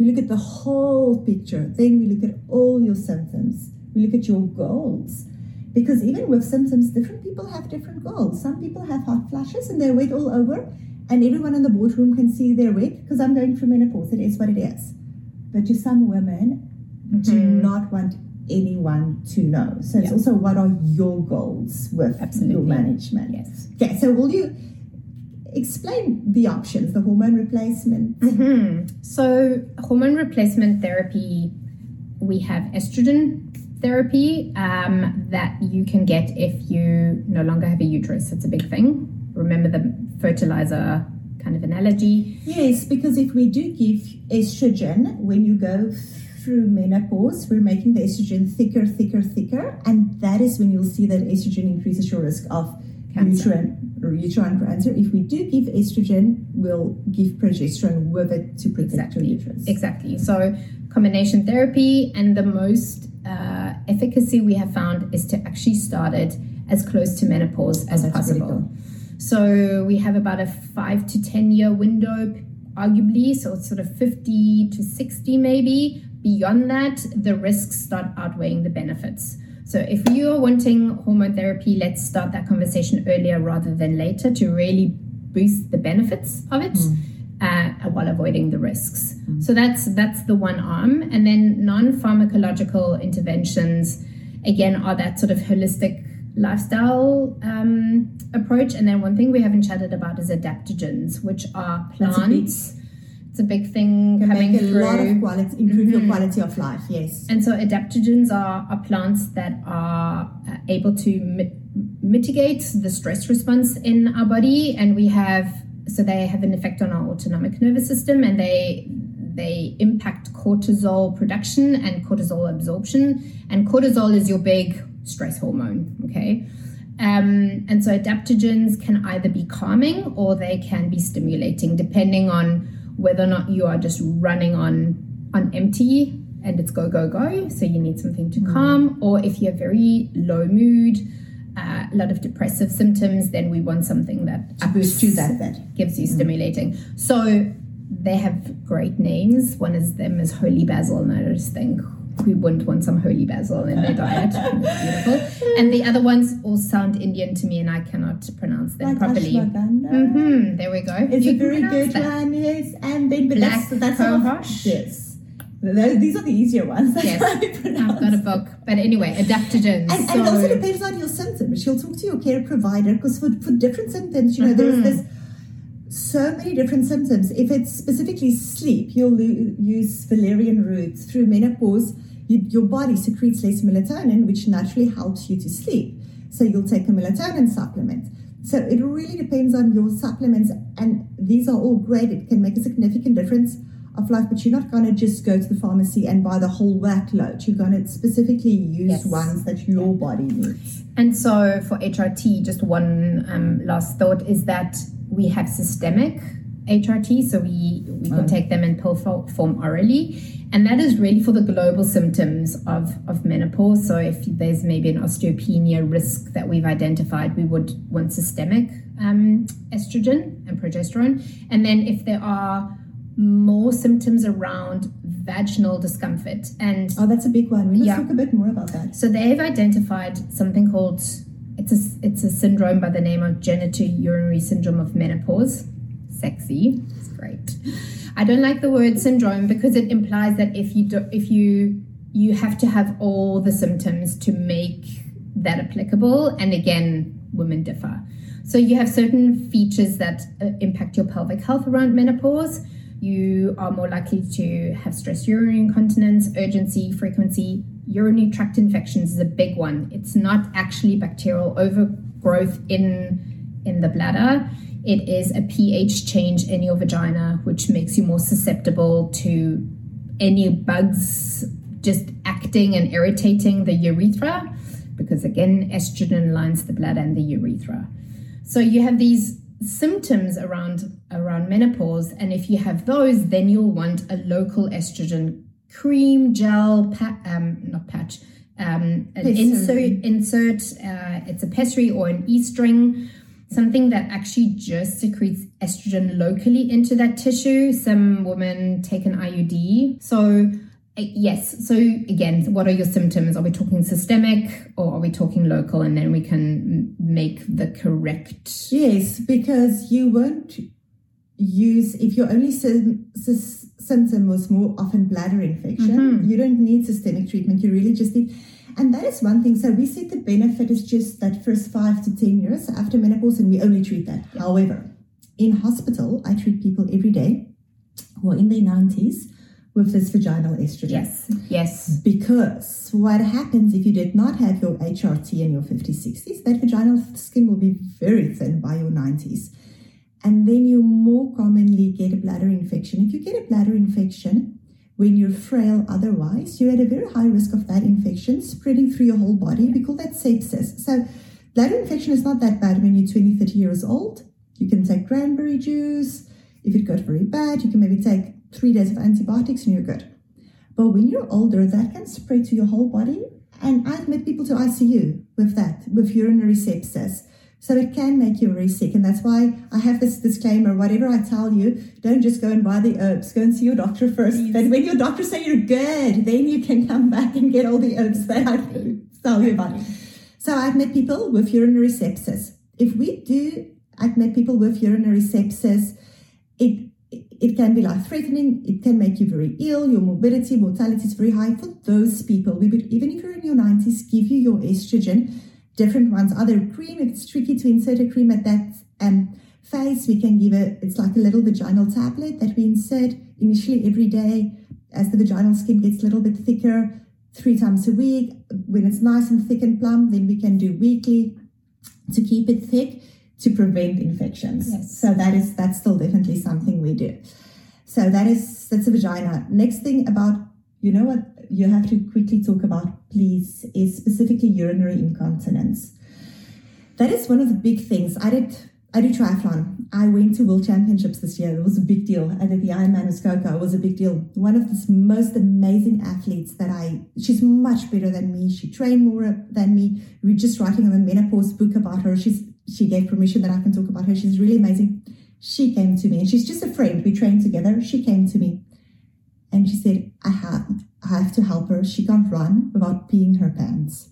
We look at the whole picture. Then we look at all your symptoms. We look at your goals. Because even with symptoms, different people have different goals. Some people have hot flashes and they're wet all over, and everyone in the boardroom can see they're wet because I'm going through menopause. It is what it is. but to some women, do mm-hmm. not want anyone to know. So it's Yeah. also what are your goals with your management? Yes. Okay, so will you explain the options, the hormone replacement? hmm So, hormone replacement therapy, we have estrogen therapy um, that you can get if you no longer have a uterus. It's a big thing. Remember the fertilizer kind of analogy. Yes, because if we do give estrogen when you go through menopause, we're making the estrogen thicker, thicker, thicker, and that is when you'll see that estrogen increases your risk of Cancer. uterine or uterine cancer. If we do give estrogen, we'll give progesterone with it to protect Exactly. your uterus. Exactly. So, combination therapy, and the most uh, efficacy we have found is to actually start it as close to menopause as That's possible. critical. So, we have about a five to 10 year window, arguably. So, it's sort of 50 to 60 maybe. Beyond that, the risks start outweighing the benefits. So, if you are wanting hormone therapy, let's start that conversation earlier rather than later to really boost the benefits of it uh, while avoiding the risks. So that's that's the one arm, and then non-pharmacological interventions again are that sort of holistic lifestyle um, approach. And then one thing we haven't chatted about is adaptogens, which are That's a big- plants. It's a big thing Can coming make a through. lot of quality, improve your Mhm. quality of life. Yes. And so adaptogens are, are plants that are uh, able to mi- mitigate the stress response in our body, and we have so they have an effect on our autonomic nervous system, and they they impact cortisol production and cortisol absorption. And cortisol is your big stress hormone. Okay. Um, and so adaptogens can either be calming or they can be stimulating, depending on whether or not you are just running on on empty and it's go go go. So you need something to calm, or if you're very low mood, uh, a lot of depressive symptoms, then we want something that To boost you that bit. gives you stimulating. So they have great names. One is them is holy basil, and I just think we wouldn't want some holy basil in their diet. [LAUGHS] Beautiful. And the other ones all sound Indian to me, and I cannot pronounce them Like properly. ashwagandha. hmm There we go. It's You a very good that. one, yes. And then, but Black that's, that's cohosh. Yes. Those- These are the easier ones. That's yes, I've got a book, but anyway, adaptogens. And, so. and also depends on your symptoms. You'll talk to your care provider because for, for different symptoms, you know, there's, Mhm. there's so many different symptoms. If it's specifically sleep, you'll use valerian roots Through menopause, you, your body secretes less melatonin, which naturally helps you to sleep. So you'll take a melatonin supplement. So it really depends on your supplements, and these are all great. It can make a significant difference of life, but you're not going to just go to the pharmacy and buy the whole workload. You're going to specifically use Yes. ones that your body needs. And so for HRT, just one um, last thought is that we have systemic HRT, so we, we can Oh. take them in pill form orally. And that is really for the global symptoms of, of menopause. So if there's maybe an osteopenia risk that we've identified, we would want systemic um, estrogen and progesterone. And then if there are more symptoms around vaginal discomfort and Oh, that's a big one. We must Yeah. talk a bit more about that. so they've identified something called it's a it's a syndrome by the name of genitourinary syndrome of menopause. Sexy, it's great. I don't like the word syndrome because it implies that if you do, if you you have to have all the symptoms to make that applicable, and again, women differ. So you have certain features that uh, impact your pelvic health around menopause. You are more likely to have stress urinary incontinence, urgency, frequency. Urinary tract infections is a big one. It's not actually bacterial overgrowth in in the bladder. It is a pH change in your vagina, which makes you more susceptible to any bugs just acting and irritating the urethra, because again, estrogen lines the bladder and the urethra. So you have these symptoms around around menopause, and if you have those, then you'll want a local estrogen cream, gel, pa- um, not patch, um, an insert. Insert. Uh, it's a pessary or an e string, something that actually just secretes estrogen locally into that tissue. Some women take an IUD, so. uh, Yes. So again, what are your symptoms? Are we talking systemic or are we talking local? And then we can make the correct. Yes, because you won't use if your only sim- symptom was more often bladder infection. Mm-hmm. You don't need systemic treatment. You really just need. And that is one thing. So we said the benefit is just that first five to 10 years after menopause, and we only treat that. However, in hospital, I treat people every day who are in their 90s with this vaginal estrogen. Yes. Yes. Because what happens if you did not have your HRT in your 50s, 60s, that vaginal skin will be very thin by your 90s. And then you more commonly get a bladder infection. If you get a bladder infection when you're frail otherwise, you're at a very high risk of that infection spreading through your whole body. We call that sepsis. So bladder infection is not that bad when you're 20, 30 years old. You can take cranberry juice. If it got very bad, you can maybe take three days of antibiotics and you're good. But when you're older, that can spread to your whole body. And I've met people to ICU with that, with urinary sepsis. So it can make you very sick. And that's why I have this disclaimer whatever I tell you, don't just go and buy the herbs. Go and see your doctor first. And when your doctor say you're good, then you can come back and get all the herbs that I tell you about. So I've met people with urinary sepsis. If we do, I've met people with urinary sepsis. It it can be life threatening. It can make you very ill. Your morbidity, mortality is very high. For those people, we would, even if you're in your 90s, give you your estrogen, different ones, Other cream, if it's tricky to insert a cream at that um, phase, we can give it, it's like a little vaginal tablet that we insert initially every day as the vaginal skin gets a little bit thicker, three times a week. When it's nice and thick and plump, then we can do weekly to keep it thick to prevent infections. Yes. So that is that's still definitely something we do. So that is that's a vagina. Next thing about you know what you have to quickly talk about, please, is specifically urinary incontinence. That is one of the big things. I did I do triathlon. I went to World Championships this year. It was a big deal. I did the Ironman Muskoka. It was a big deal. One of the most amazing athletes that I, she's much better than me. She trained more than me. We are just writing on the menopause book about her. She's she gave permission that I can talk about her. She's really amazing. She came to me and she's just a friend. We trained together. She came to me and she said, I have, I have to help her. She can't run without peeing her pants.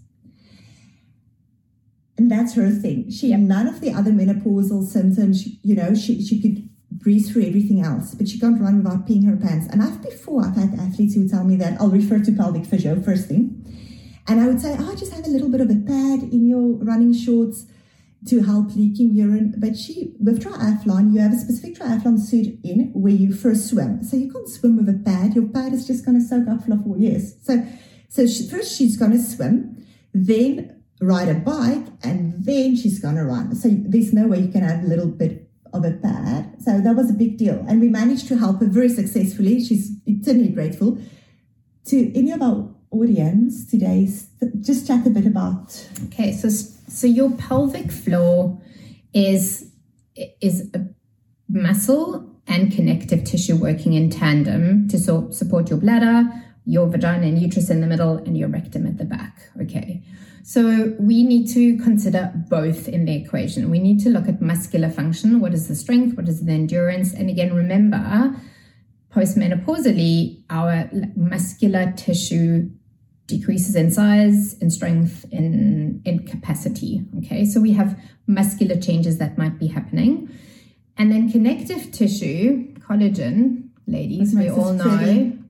And that's her thing. She had none of the other menopausal symptoms. You know, she, she could breathe through everything else, but she can't run without peeing her pants. And I've before I've had athletes who tell me that I'll refer to pelvic physio first thing. And I would say, oh, just have a little bit of a pad in your running shorts to help leaking urine. But she, with triathlon, you have a specific triathlon suit in where you first swim. So you can't swim with a pad. Your pad is just going to soak up for four years. So, so she, first she's going to swim, then ride a bike, and then she's going to run. So there's no way you can have a little bit of a pad. So that was a big deal. And we managed to help her very successfully. She's eternally grateful. To any of our audience today, just chat a bit about. Okay, so so your pelvic floor is is a muscle and connective tissue working in tandem to so, support your bladder, your vagina and uterus in the middle, and your rectum at the back. Okay. So we need to consider both in the equation. We need to look at muscular function. What is the strength? What is the endurance? And again, remember, postmenopausally, our muscular tissue decreases in size, in strength, in, in capacity. Okay, so we have muscular changes that might be happening. And then connective tissue, collagen, ladies, we all know.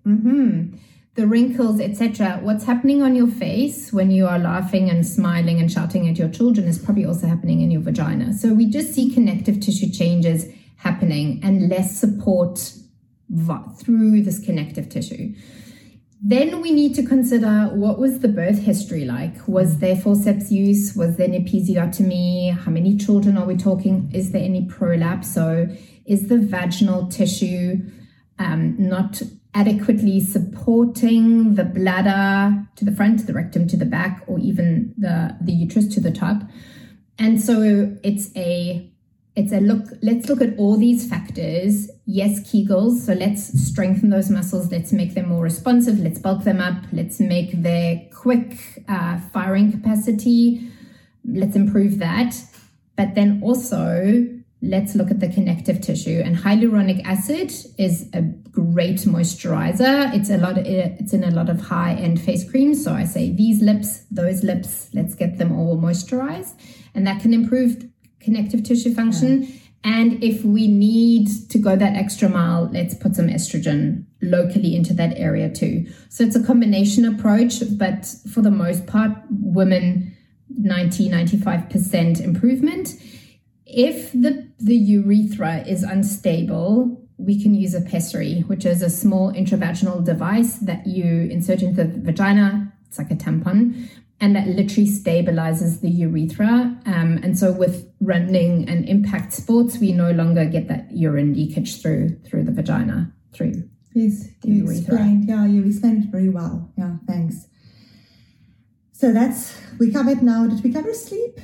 Mm-hmm, the wrinkles, etc. What's happening on your face when you are laughing and smiling and shouting at your children is probably also happening in your vagina. So we just see connective tissue changes happening and less support through this connective tissue. Then we need to consider what was the birth history like? Was there forceps use? Was there an episiotomy? How many children are we talking? Is there any prolapse? So is the vaginal tissue um, not adequately supporting the bladder to the front, the rectum to the back, or even the, the uterus to the top? And so it's a it's a look let's look at all these factors yes kegels so let's strengthen those muscles. Let's make them more responsive. Let's bulk them up. Let's make their quick uh, firing capacity. Let's improve that. But then also let's look at the connective tissue. And hyaluronic acid is a great moisturizer. It's a lot of, it's in a lot of high end face creams. So i say these lips those lips let's get them all moisturized. And that can improve connective tissue function. Yeah. And if we need to go that extra mile, let's put some estrogen locally into that area too. So it's a combination approach, but for the most part, women 90 95% improvement. If the, the urethra is unstable, we can use a pessary, which is a small intravaginal device that you insert into the vagina. It's like a tampon, and that literally stabilizes the urethra. Um, and so with running and impact sports, we no longer get that urine leakage through through the vagina through. Yes, you urethra. explained. Yeah, you explained it very well. Yeah, thanks. So that's we covered now. Did we cover sleep?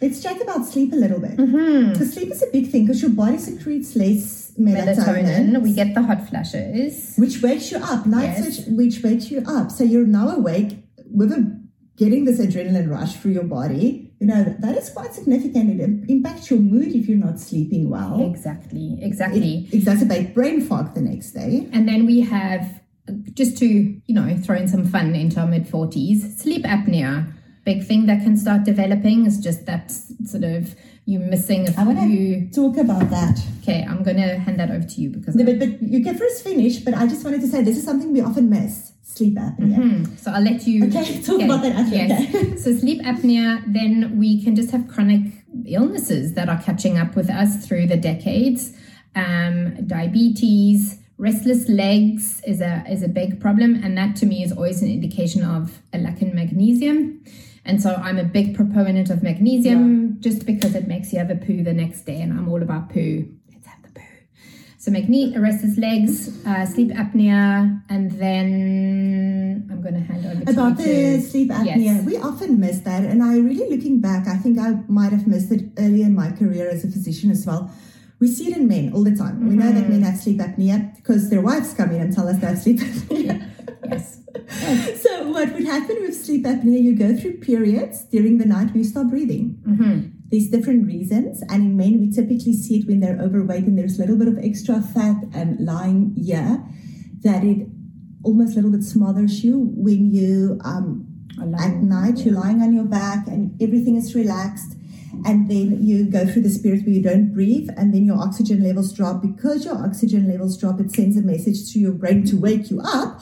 Let's chat about sleep a little bit. Mm-hmm. So sleep is a big thing because your body secretes less melatonin. melatonin. We get the hot flashes, which wakes you up. Night yes. which wakes you up. So you're now awake with a getting this adrenaline rush through your body, you know, that is quite significant. It impacts your mood if you're not sleeping well. Exactly, exactly. It exacerbate brain fog the next day. And then we have, uh, just to, you know, throw in some fun into our mid 40s, sleep apnea. Big thing that can start developing is just that sort of you missing I want to talk about that. Okay, I'm going to hand that over to you because. No, but, but you can first finish, but I just wanted to say this is something we often miss sleep apnea. Mm-hmm. So I'll let you. Okay, talk okay. about that after. Yes. So sleep apnea, then we can just have chronic illnesses that are catching up with us through the decades. Um, diabetes, restless legs is a is a big problem, and that to me is always an indication of a lack in magnesium. And so I'm a big proponent of magnesium yeah. just because it makes you have a poo the next day, and I'm all about poo. Let's have the poo. So magne- restless legs, uh, sleep apnea, and then I'm going to hand over about the sleep apnea. Yes. We often miss that, and I really looking back, I think I might have missed it early in my career as a physician as well. We see it in men all the time. Mm-hmm. We know that men have sleep apnea because their wives come in and tell us they have sleep [LAUGHS] apnea. Yes. so what would happen with sleep apnea? You go through periods during the night where you stop breathing. Mm-hmm. There's different reasons, and in men we typically see it when they're overweight and there's a little bit of extra fat and lying here that it almost a little bit smothers you when you um, at night yeah. you're lying on your back and everything is relaxed and then you go through this period where you don't breathe and then your oxygen levels drop because your oxygen levels drop it sends a message to your brain to wake you up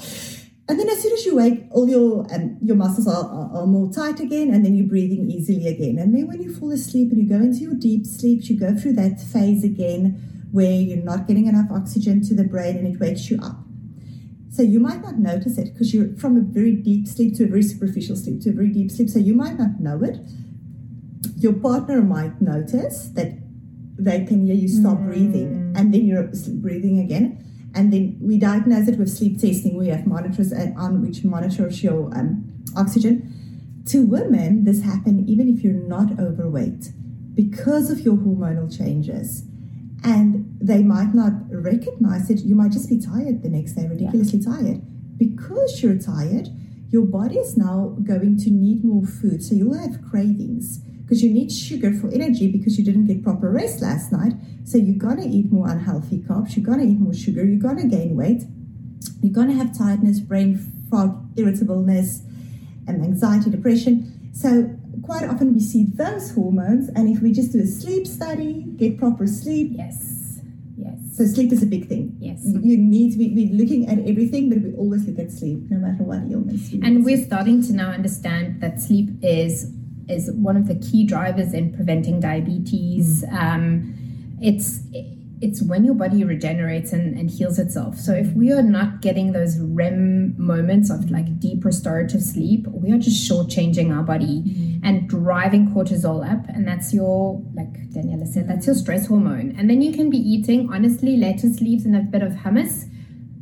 and then as soon as you wake, all your um, your muscles are, are, are, more tight again, and then you're breathing easily again. And then when you fall asleep and you go into your deep sleep, you go through that phase again where you're not getting enough oxygen to the brain and it wakes you up. So you might not notice it because you're from a very deep sleep to a very superficial sleep to a very deep sleep. So you might not know it. Your partner might notice that they can hear you stop mm. breathing and then you're breathing again and then we diagnose it with sleep testing. We have monitors on which monitors your um, oxygen. To women, this happens even if you're not overweight because of your hormonal changes. And they might not recognize it. You might just be tired the next day, ridiculously yeah. tired. Because you're tired, your body is now going to need more food. So you'll have cravings because you need sugar for energy because you didn't get proper rest last night. So you're gonna eat more unhealthy carbs, you're gonna eat more sugar, you're gonna gain weight, you're gonna have tiredness, brain fog, irritableness, and anxiety, depression. So quite often we see those hormones, and if we just do a sleep study, get proper sleep. Yes. Yes. So sleep is a big thing. Yes. You need to be, be looking at everything, but we always look at sleep, no matter what illness. And we're starting to now understand that sleep is is one of the key drivers in preventing diabetes. Um, it's it's when your body regenerates and, and heals itself. So if we are not getting those REM moments of like deep restorative sleep, we are just shortchanging our body mm-hmm. and driving cortisol up. And that's your, like Daniela said, that's your stress hormone. And then you can be eating, honestly, lettuce leaves and a bit of hummus.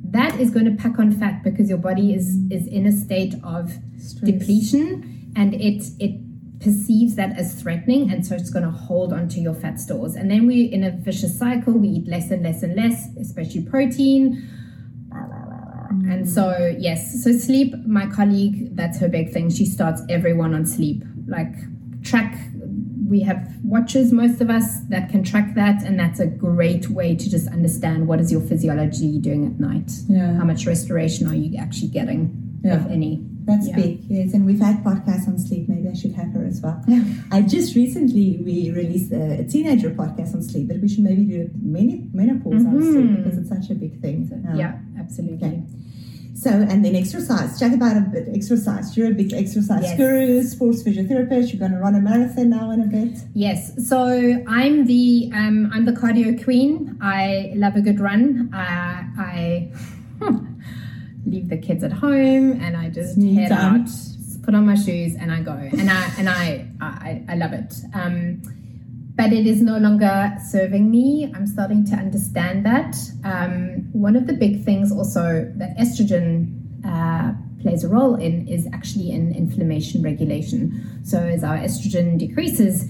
That is going to pack on fat because your body is is in a state of stress. depletion and it it perceives that as threatening and so it's going to hold onto your fat stores. And then we're in a vicious cycle we eat less and less and less especially protein. And so yes. So sleep my colleague that's her big thing. She starts everyone on sleep. Like track we have watches most of us that can track that and that's a great way to just understand what is your physiology doing at night. Yeah. How much restoration are you actually getting if any. That's Yeah. big, yes. And we've had podcasts on sleep. Maybe I should have her as well. [LAUGHS] I just recently we released a, teenager podcast on sleep, but we should maybe do a mini menopause on sleep Mhm. because it's such a big thing. Um, Yeah, absolutely. Okay. So and then exercise. Chat about a bit exercise. You're a big exercise Yes. guru, sports physiotherapist. You're going to run a marathon now in a bit. Yes, so I'm the um, I'm the cardio queen. I love a good run. Uh, I [LAUGHS] leave the kids at home and I just head time. out, put on my shoes, and I go. And I and I I, I love it. Um, but it is no longer serving me. I'm starting to understand that. Um, one of the big things also that estrogen uh, plays a role in is actually in inflammation regulation. So as our estrogen decreases,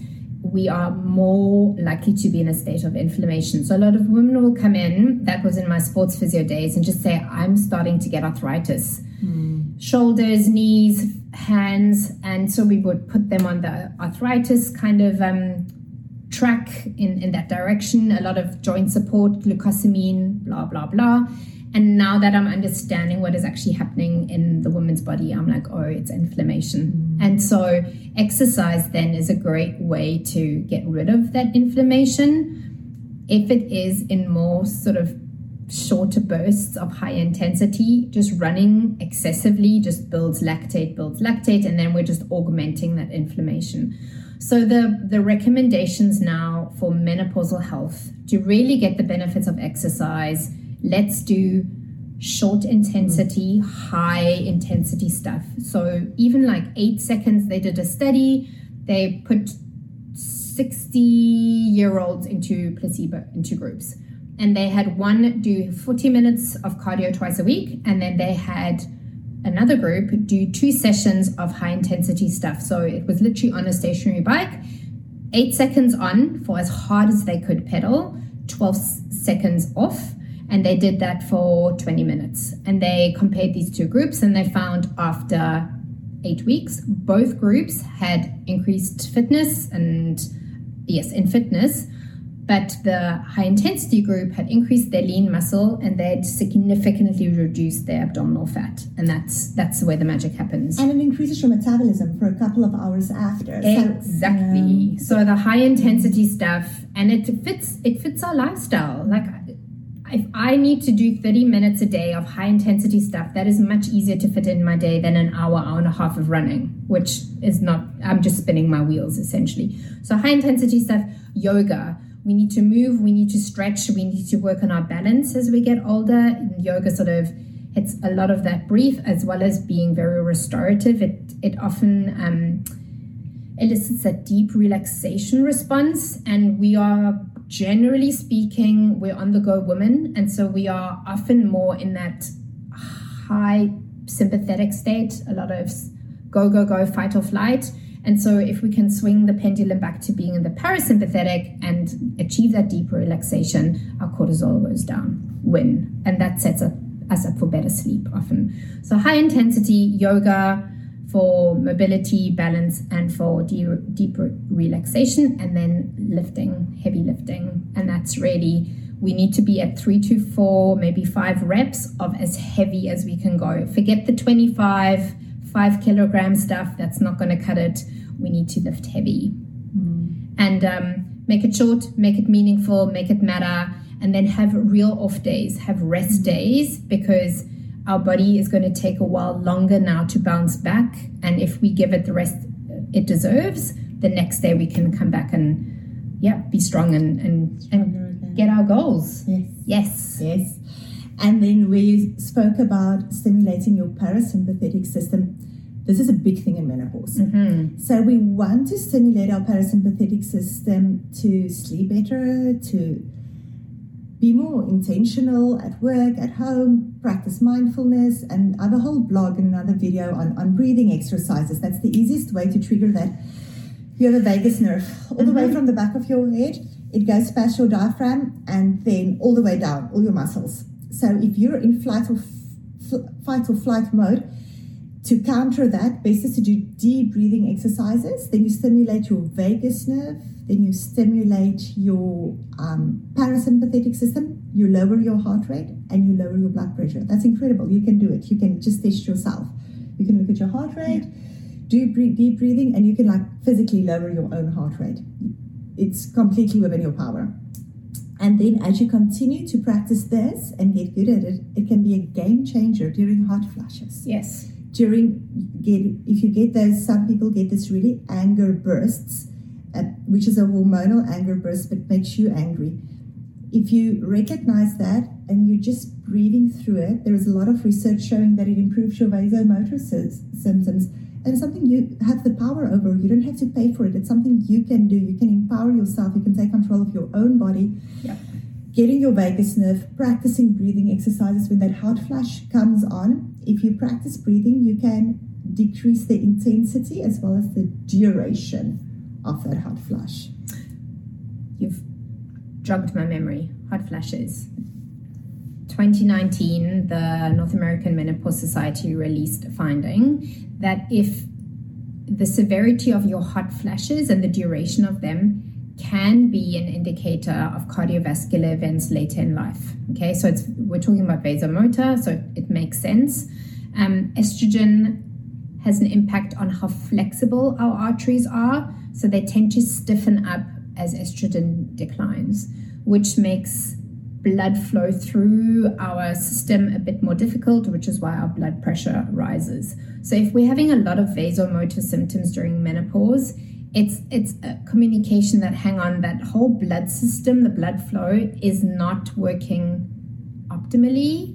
we are more likely to be in a state of inflammation. So a lot of women will come in, that was in my sports physio days, and just say, I'm starting to get arthritis. Shoulders, knees, hands, and so we would put them on the arthritis kind of um, track in, in that direction, a lot of joint support, glucosamine, blah, blah, blah. And now that I'm understanding what is actually happening in the woman's body, I'm like, oh, it's inflammation. And so exercise then is a great way to get rid of that inflammation. If it is in more sort of shorter bursts of high intensity, just running excessively just builds lactate, builds lactate, and then we're just augmenting that inflammation. So the the recommendations now for menopausal health to really get the benefits of exercise, let's do short intensity, high intensity stuff. So even like 8 seconds they did a study, they put 60 year olds into placebo into groups. And they had one do 40 minutes of cardio twice a week and then they had another group do two sessions of high intensity stuff. So it was literally on a stationary bike, eight seconds on for as hard as they could pedal, 12 seconds off. And they did that for 20 minutes. And they compared these two groups and they found after eight weeks, both groups had increased fitness and, yes, in fitness. But the high intensity group had increased their lean muscle and they'd significantly reduced their abdominal fat. And that's that's where the magic happens. And it increases your metabolism for a couple of hours after. So, Exactly. Um, so the high intensity stuff, and it fits it fits our lifestyle. Like if I need to do 30 minutes a day of high intensity stuff, that is much easier to fit in my day than an hour, hour and a half of running, which is not I'm just spinning my wheels essentially. So high intensity stuff, yoga. We need to move, we need to stretch, we need to work on our balance as we get older. Yoga sort of hits a lot of that brief as well as being very restorative. It it often um, elicits a deep relaxation response and we are generally speaking we're on the go women and so we are often more in that high sympathetic state. A lot of go go go fight or flight. And so if we can swing the pendulum back to being in the parasympathetic and achieve that deeper relaxation our cortisol goes down win. And that sets up, us up for better sleep often. So high intensity yoga for mobility, balance, and for de- deeper relaxation, and then lifting, heavy lifting. And that's really, we need to be at three to four, maybe five reps of as heavy as we can go. Forget the 25, five kilogram stuff, that's not going to cut it. We need to lift heavy. And um, make it short, make it meaningful, make it matter, and then have real off days, have rest days because our body is going to take a while longer now to bounce back. And if we give it the rest it deserves, the next day we can come back and, yeah, be strong and, and, and get our goals. Yes. Yes. Yes. And then we spoke about stimulating your parasympathetic system. This is a big thing in menopause. hmm So we want to stimulate our parasympathetic system to sleep better, to be more intentional at work, at home, practice mindfulness, and I have a whole blog and another video on, on breathing exercises. That's the easiest way to trigger that. You have a vagus nerve all the way mm-hmm. from the back of your head. It goes past your diaphragm and then all the way down, all your muscles. So if you're in flight or f- fight or flight mode, To counter that, best is to do deep breathing exercises. Then you stimulate your vagus nerve. Then you stimulate your um, parasympathetic system. You lower your heart rate and you lower your blood pressure. That's incredible. You can do it. You can just test yourself. You can look at your heart rate, do deep breathing, and you can like physically lower your own heart rate. It's completely within your power. And then as you continue to practice this and get good at it, it can be a game changer during hot flashes. Yes. During get if you get those, some people get this really anger bursts, uh, which is a hormonal anger burst, but makes you angry. If you recognize that and you're just breathing through it, there is a lot of research showing that it improves your vasomotor sy- symptoms and something you have the power over. You don't have to pay for it. It's something you can do. You can empower yourself. You can take control of your own body. Yeah. Getting your vagus nerve, practicing breathing exercises when that hot flash comes on. If you practice breathing, you can decrease the intensity as well as the duration of that hot flash. You've jogged my memory. Hot flashes. 2019, the North American Menopause Society released a finding that if the severity of your hot flashes and the duration of them can be an indicator of cardiovascular events later in life. Okay, so it's we're talking about vasomotor, so it makes sense. Um, estrogen has an impact on how flexible our arteries are, so they tend to stiffen up as estrogen declines, which makes blood flow through our system a bit more difficult, which is why our blood pressure rises. So if we're having a lot of vasomotor symptoms during menopause, it's it's a communication that hang on that whole blood system, the blood flow is not working optimally.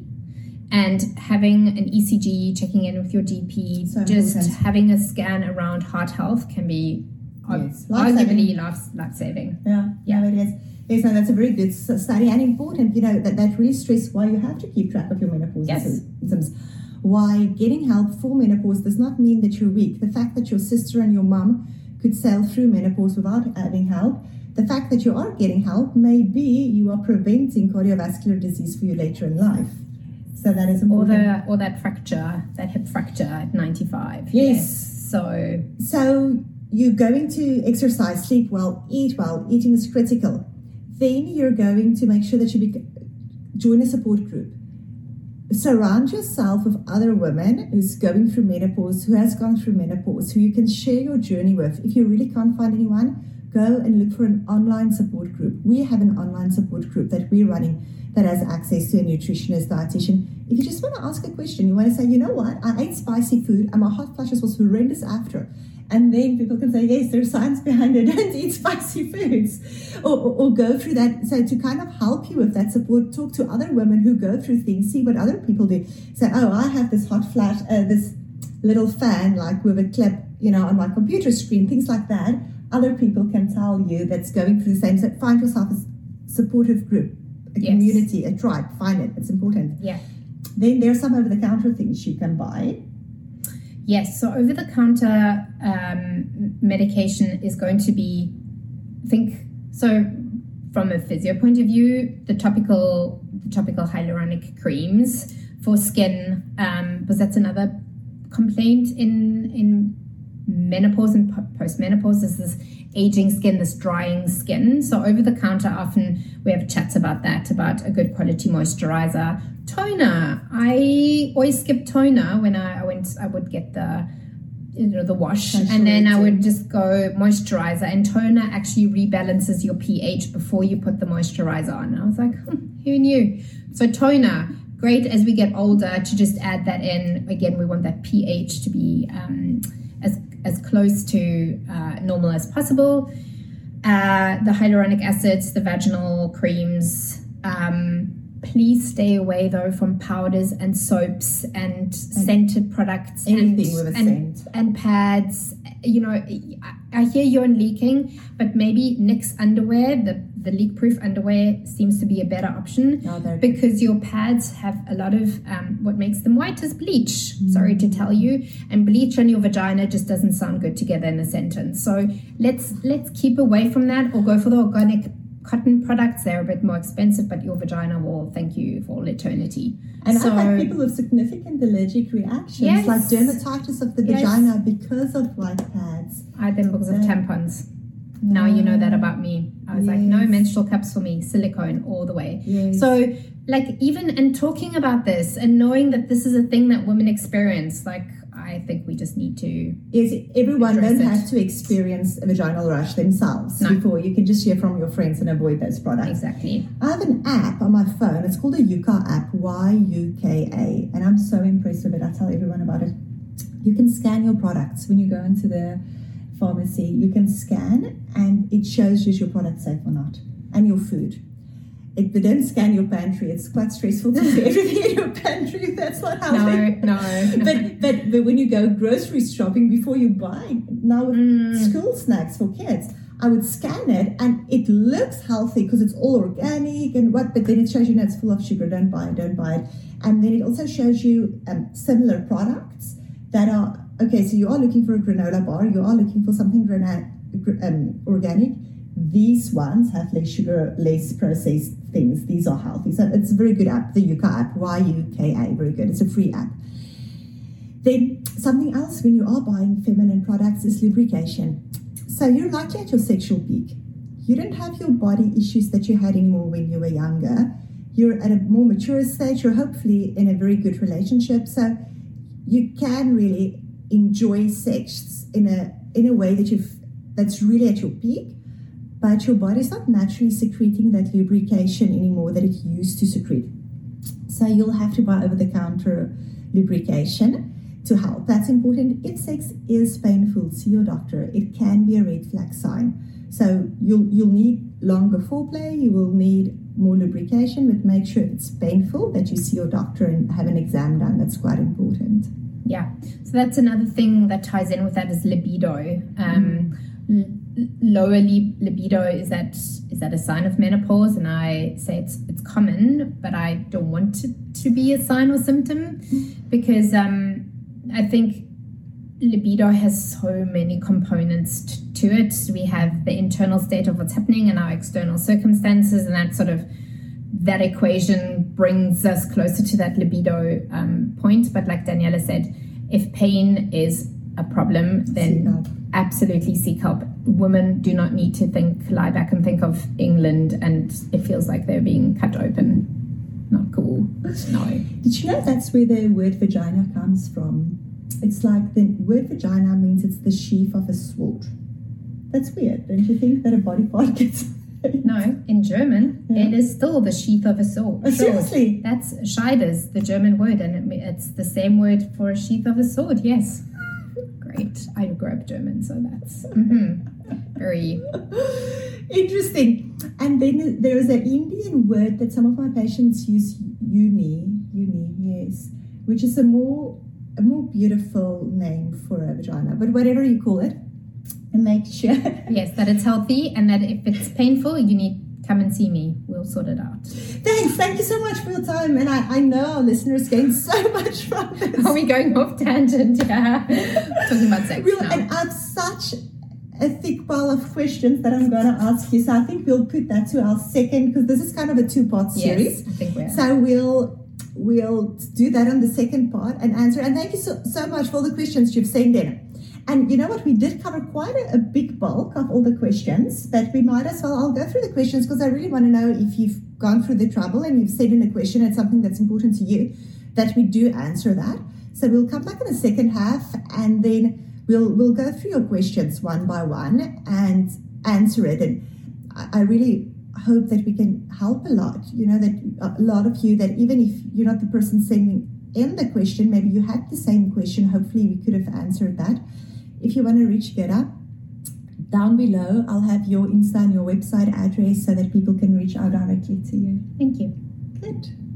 And having an ECG, checking in with your GP, so just important. having a scan around heart health can be yes. arguably life, life saving. Yeah, yeah, it is. Yes, no, that's a very good study and important. You know that that really stress why you have to keep track of your menopause yes. symptoms. Why getting help for menopause does not mean that you're weak. The fact that your sister and your mum could sail through menopause without having help, the fact that you are getting help may be you are preventing cardiovascular disease for you later in life. So that is important. Or the or that fracture, that hip fracture at 95. Yes. yes. So so you're going to exercise, sleep well, eat well. Eating is critical then you're going to make sure that you be, join a support group. Surround yourself with other women who's going through menopause, who has gone through menopause, who you can share your journey with. If you really can't find anyone, go and look for an online support group. We have an online support group that we're running that has access to a nutritionist, dietitian. If you just want to ask a question, you want to say, you know what, I ate spicy food and my hot flashes was horrendous after and then people can say, yes, there's science behind it. [LAUGHS] Don't eat spicy foods, or, or, or, go through that. So to kind of help you with that support, talk to other women who go through things, see what other people do. Say, oh, I have this hot flash, uh, this little fan, like with a clip, you know, on my computer screen, things like that. Other people can tell you that's going through the same. So find yourself a supportive group, a yes. community, a tribe. Find it. It's important. Yeah. Then there's some over the counter things you can buy Yes, so over the counter um, medication is going to be, I think, so from a physio point of view, the topical the topical hyaluronic creams for skin, um, because that's another complaint in in menopause and postmenopause is this aging skin, this drying skin. So over the counter, often we have chats about that, about a good quality moisturizer toner. I always skip toner when I, I went. I would get the you know the wash and then I would just go moisturizer and toner actually rebalances your pH before you put the moisturizer on. I was like, hmm, who knew? So toner, great as we get older to just add that in. Again, we want that pH to be um, as as close to uh, normal as possible. Uh, the hyaluronic acids, the vaginal creams. Um, please stay away though from powders and soaps and, and scented products anything and, with a and, scent. and pads. You know I hear urine leaking but maybe Knix underwear the the leak proof underwear seems to be a better option oh, because your pads have a lot of um, what makes them white is bleach. Mm. sorry to tell you. And bleach on your vagina just doesn't sound good together in a sentence. So let's let's keep away from that or go for the organic cotton products. They're a bit more expensive, but your vagina will thank you for all eternity. And So- I've had people with significant allergic reactions, Yes. like dermatitis of the Yes. vagina because of white pads. I then because of tampons. Now you know that about me. I was like, no menstrual cups for me, silicone all the way. Yes. So, like, even and talking about this and knowing that this is a thing that women experience, like, I think we just need to. Yes, everyone don't it. have to experience a vaginal rush themselves No. before. You can just hear from your friends and avoid those products. Exactly. I have an app on my phone. It's called a Yuka app, Y U K A, and I'm so impressed with it. I tell everyone about it. You can scan your products when you go into the pharmacy. You can scan, and it shows you is your product safe or not, and your food. If they don't scan your pantry, it's quite stressful to see [LAUGHS] everything in your pantry. That's not how No, they no. [LAUGHS] no. but, but but when you go grocery shopping before you buy now with Mm. school snacks for kids i would scan it and it looks healthy because it's all organic and what but then it shows you that it's full of sugar don't buy it don't buy it and then it also shows you um, similar products that are okay so you are looking for a granola bar you are looking for something grana- um, organic these ones have less sugar less processed things these are healthy so it's a very good app the yuka app y-u-k-a very good it's a free app then something else when you are buying feminine products is lubrication. So you're likely at your sexual peak. You don't have your body issues that you had anymore when you were younger. You're at a more mature stage. You're hopefully in a very good relationship. So you can really enjoy sex in a in a way that you've that's really at your peak. But your body's not naturally secreting that lubrication anymore that it used to secrete. So you'll have to buy over the counter lubrication to help. That's important. If sex is painful, see your doctor. It can be a red flag sign. So you'll you'll need longer foreplay, you will need more lubrication, but make sure it's painful that you see your doctor and have an exam done. That's quite important. Yeah. So that's another thing that ties in with that is libido. Um, l- lower li- libido is that is that a sign of menopause? And I say it's it's common, but I don't want it to be a sign or symptom because um, I think libido has so many components t- to it. We have the internal state of what's happening and our external circumstances, and that sort of that equation brings us closer to that libido um, point. But like Daniela said, if pain is a problem, then. Absolutely seek help. Women do not need to think, lie back and think of England, and it feels like they're being cut open. Not cool. No. Did you know that's where the word vagina comes from? It's like the word vagina means it's the sheath of a sword. That's weird, don't you think that a body part [LAUGHS] gets No, in German, Yeah. it is still the sheath of a sword. Oh, seriously? That's Scheides, the German word, and it, it's the same word for a sheath of a sword, yes. Great. I grew up German, so that's [LAUGHS] mhm, very. Interesting. And then there is an Indian word that some of my patients use, yoni, yoni, yes, which is a more a more beautiful name for a vagina. But whatever you call it, and make sure. Yes, that it's healthy, and that if it's painful, you need come and see me. We'll sort it out. Thanks. Thank you so much for your time. And I, I know our listeners gain [LAUGHS] so much from this. Are we going off tangent? Yeah, talking about sex We'll, now. and I have such a thick pile of questions that I'm going to ask you. So I think we'll put that to our second because this is kind of a two-part series. Yes, I think we're. So we'll we'll do that on the second part and answer. And thank you so, so much for all the questions you've sent in. And you know what? We did cover quite a, a big bulk of all the questions, but we might as well. I'll go through the questions because I really want to know if you've gone through the trouble and you've sent in a question. It's something that's important to you, that we do answer that. So we'll come back in the second half, and then we'll we'll go through your questions one by one and answer it. And I, I really hope that we can help a lot. You know that a lot of you that even if you're not the person sending in the question, maybe you had the same question. Hopefully, we could have answered that. If you want to reach Gerda, down below, I'll have your Insta and your website address so that people can reach out directly to you. Thank you. Good.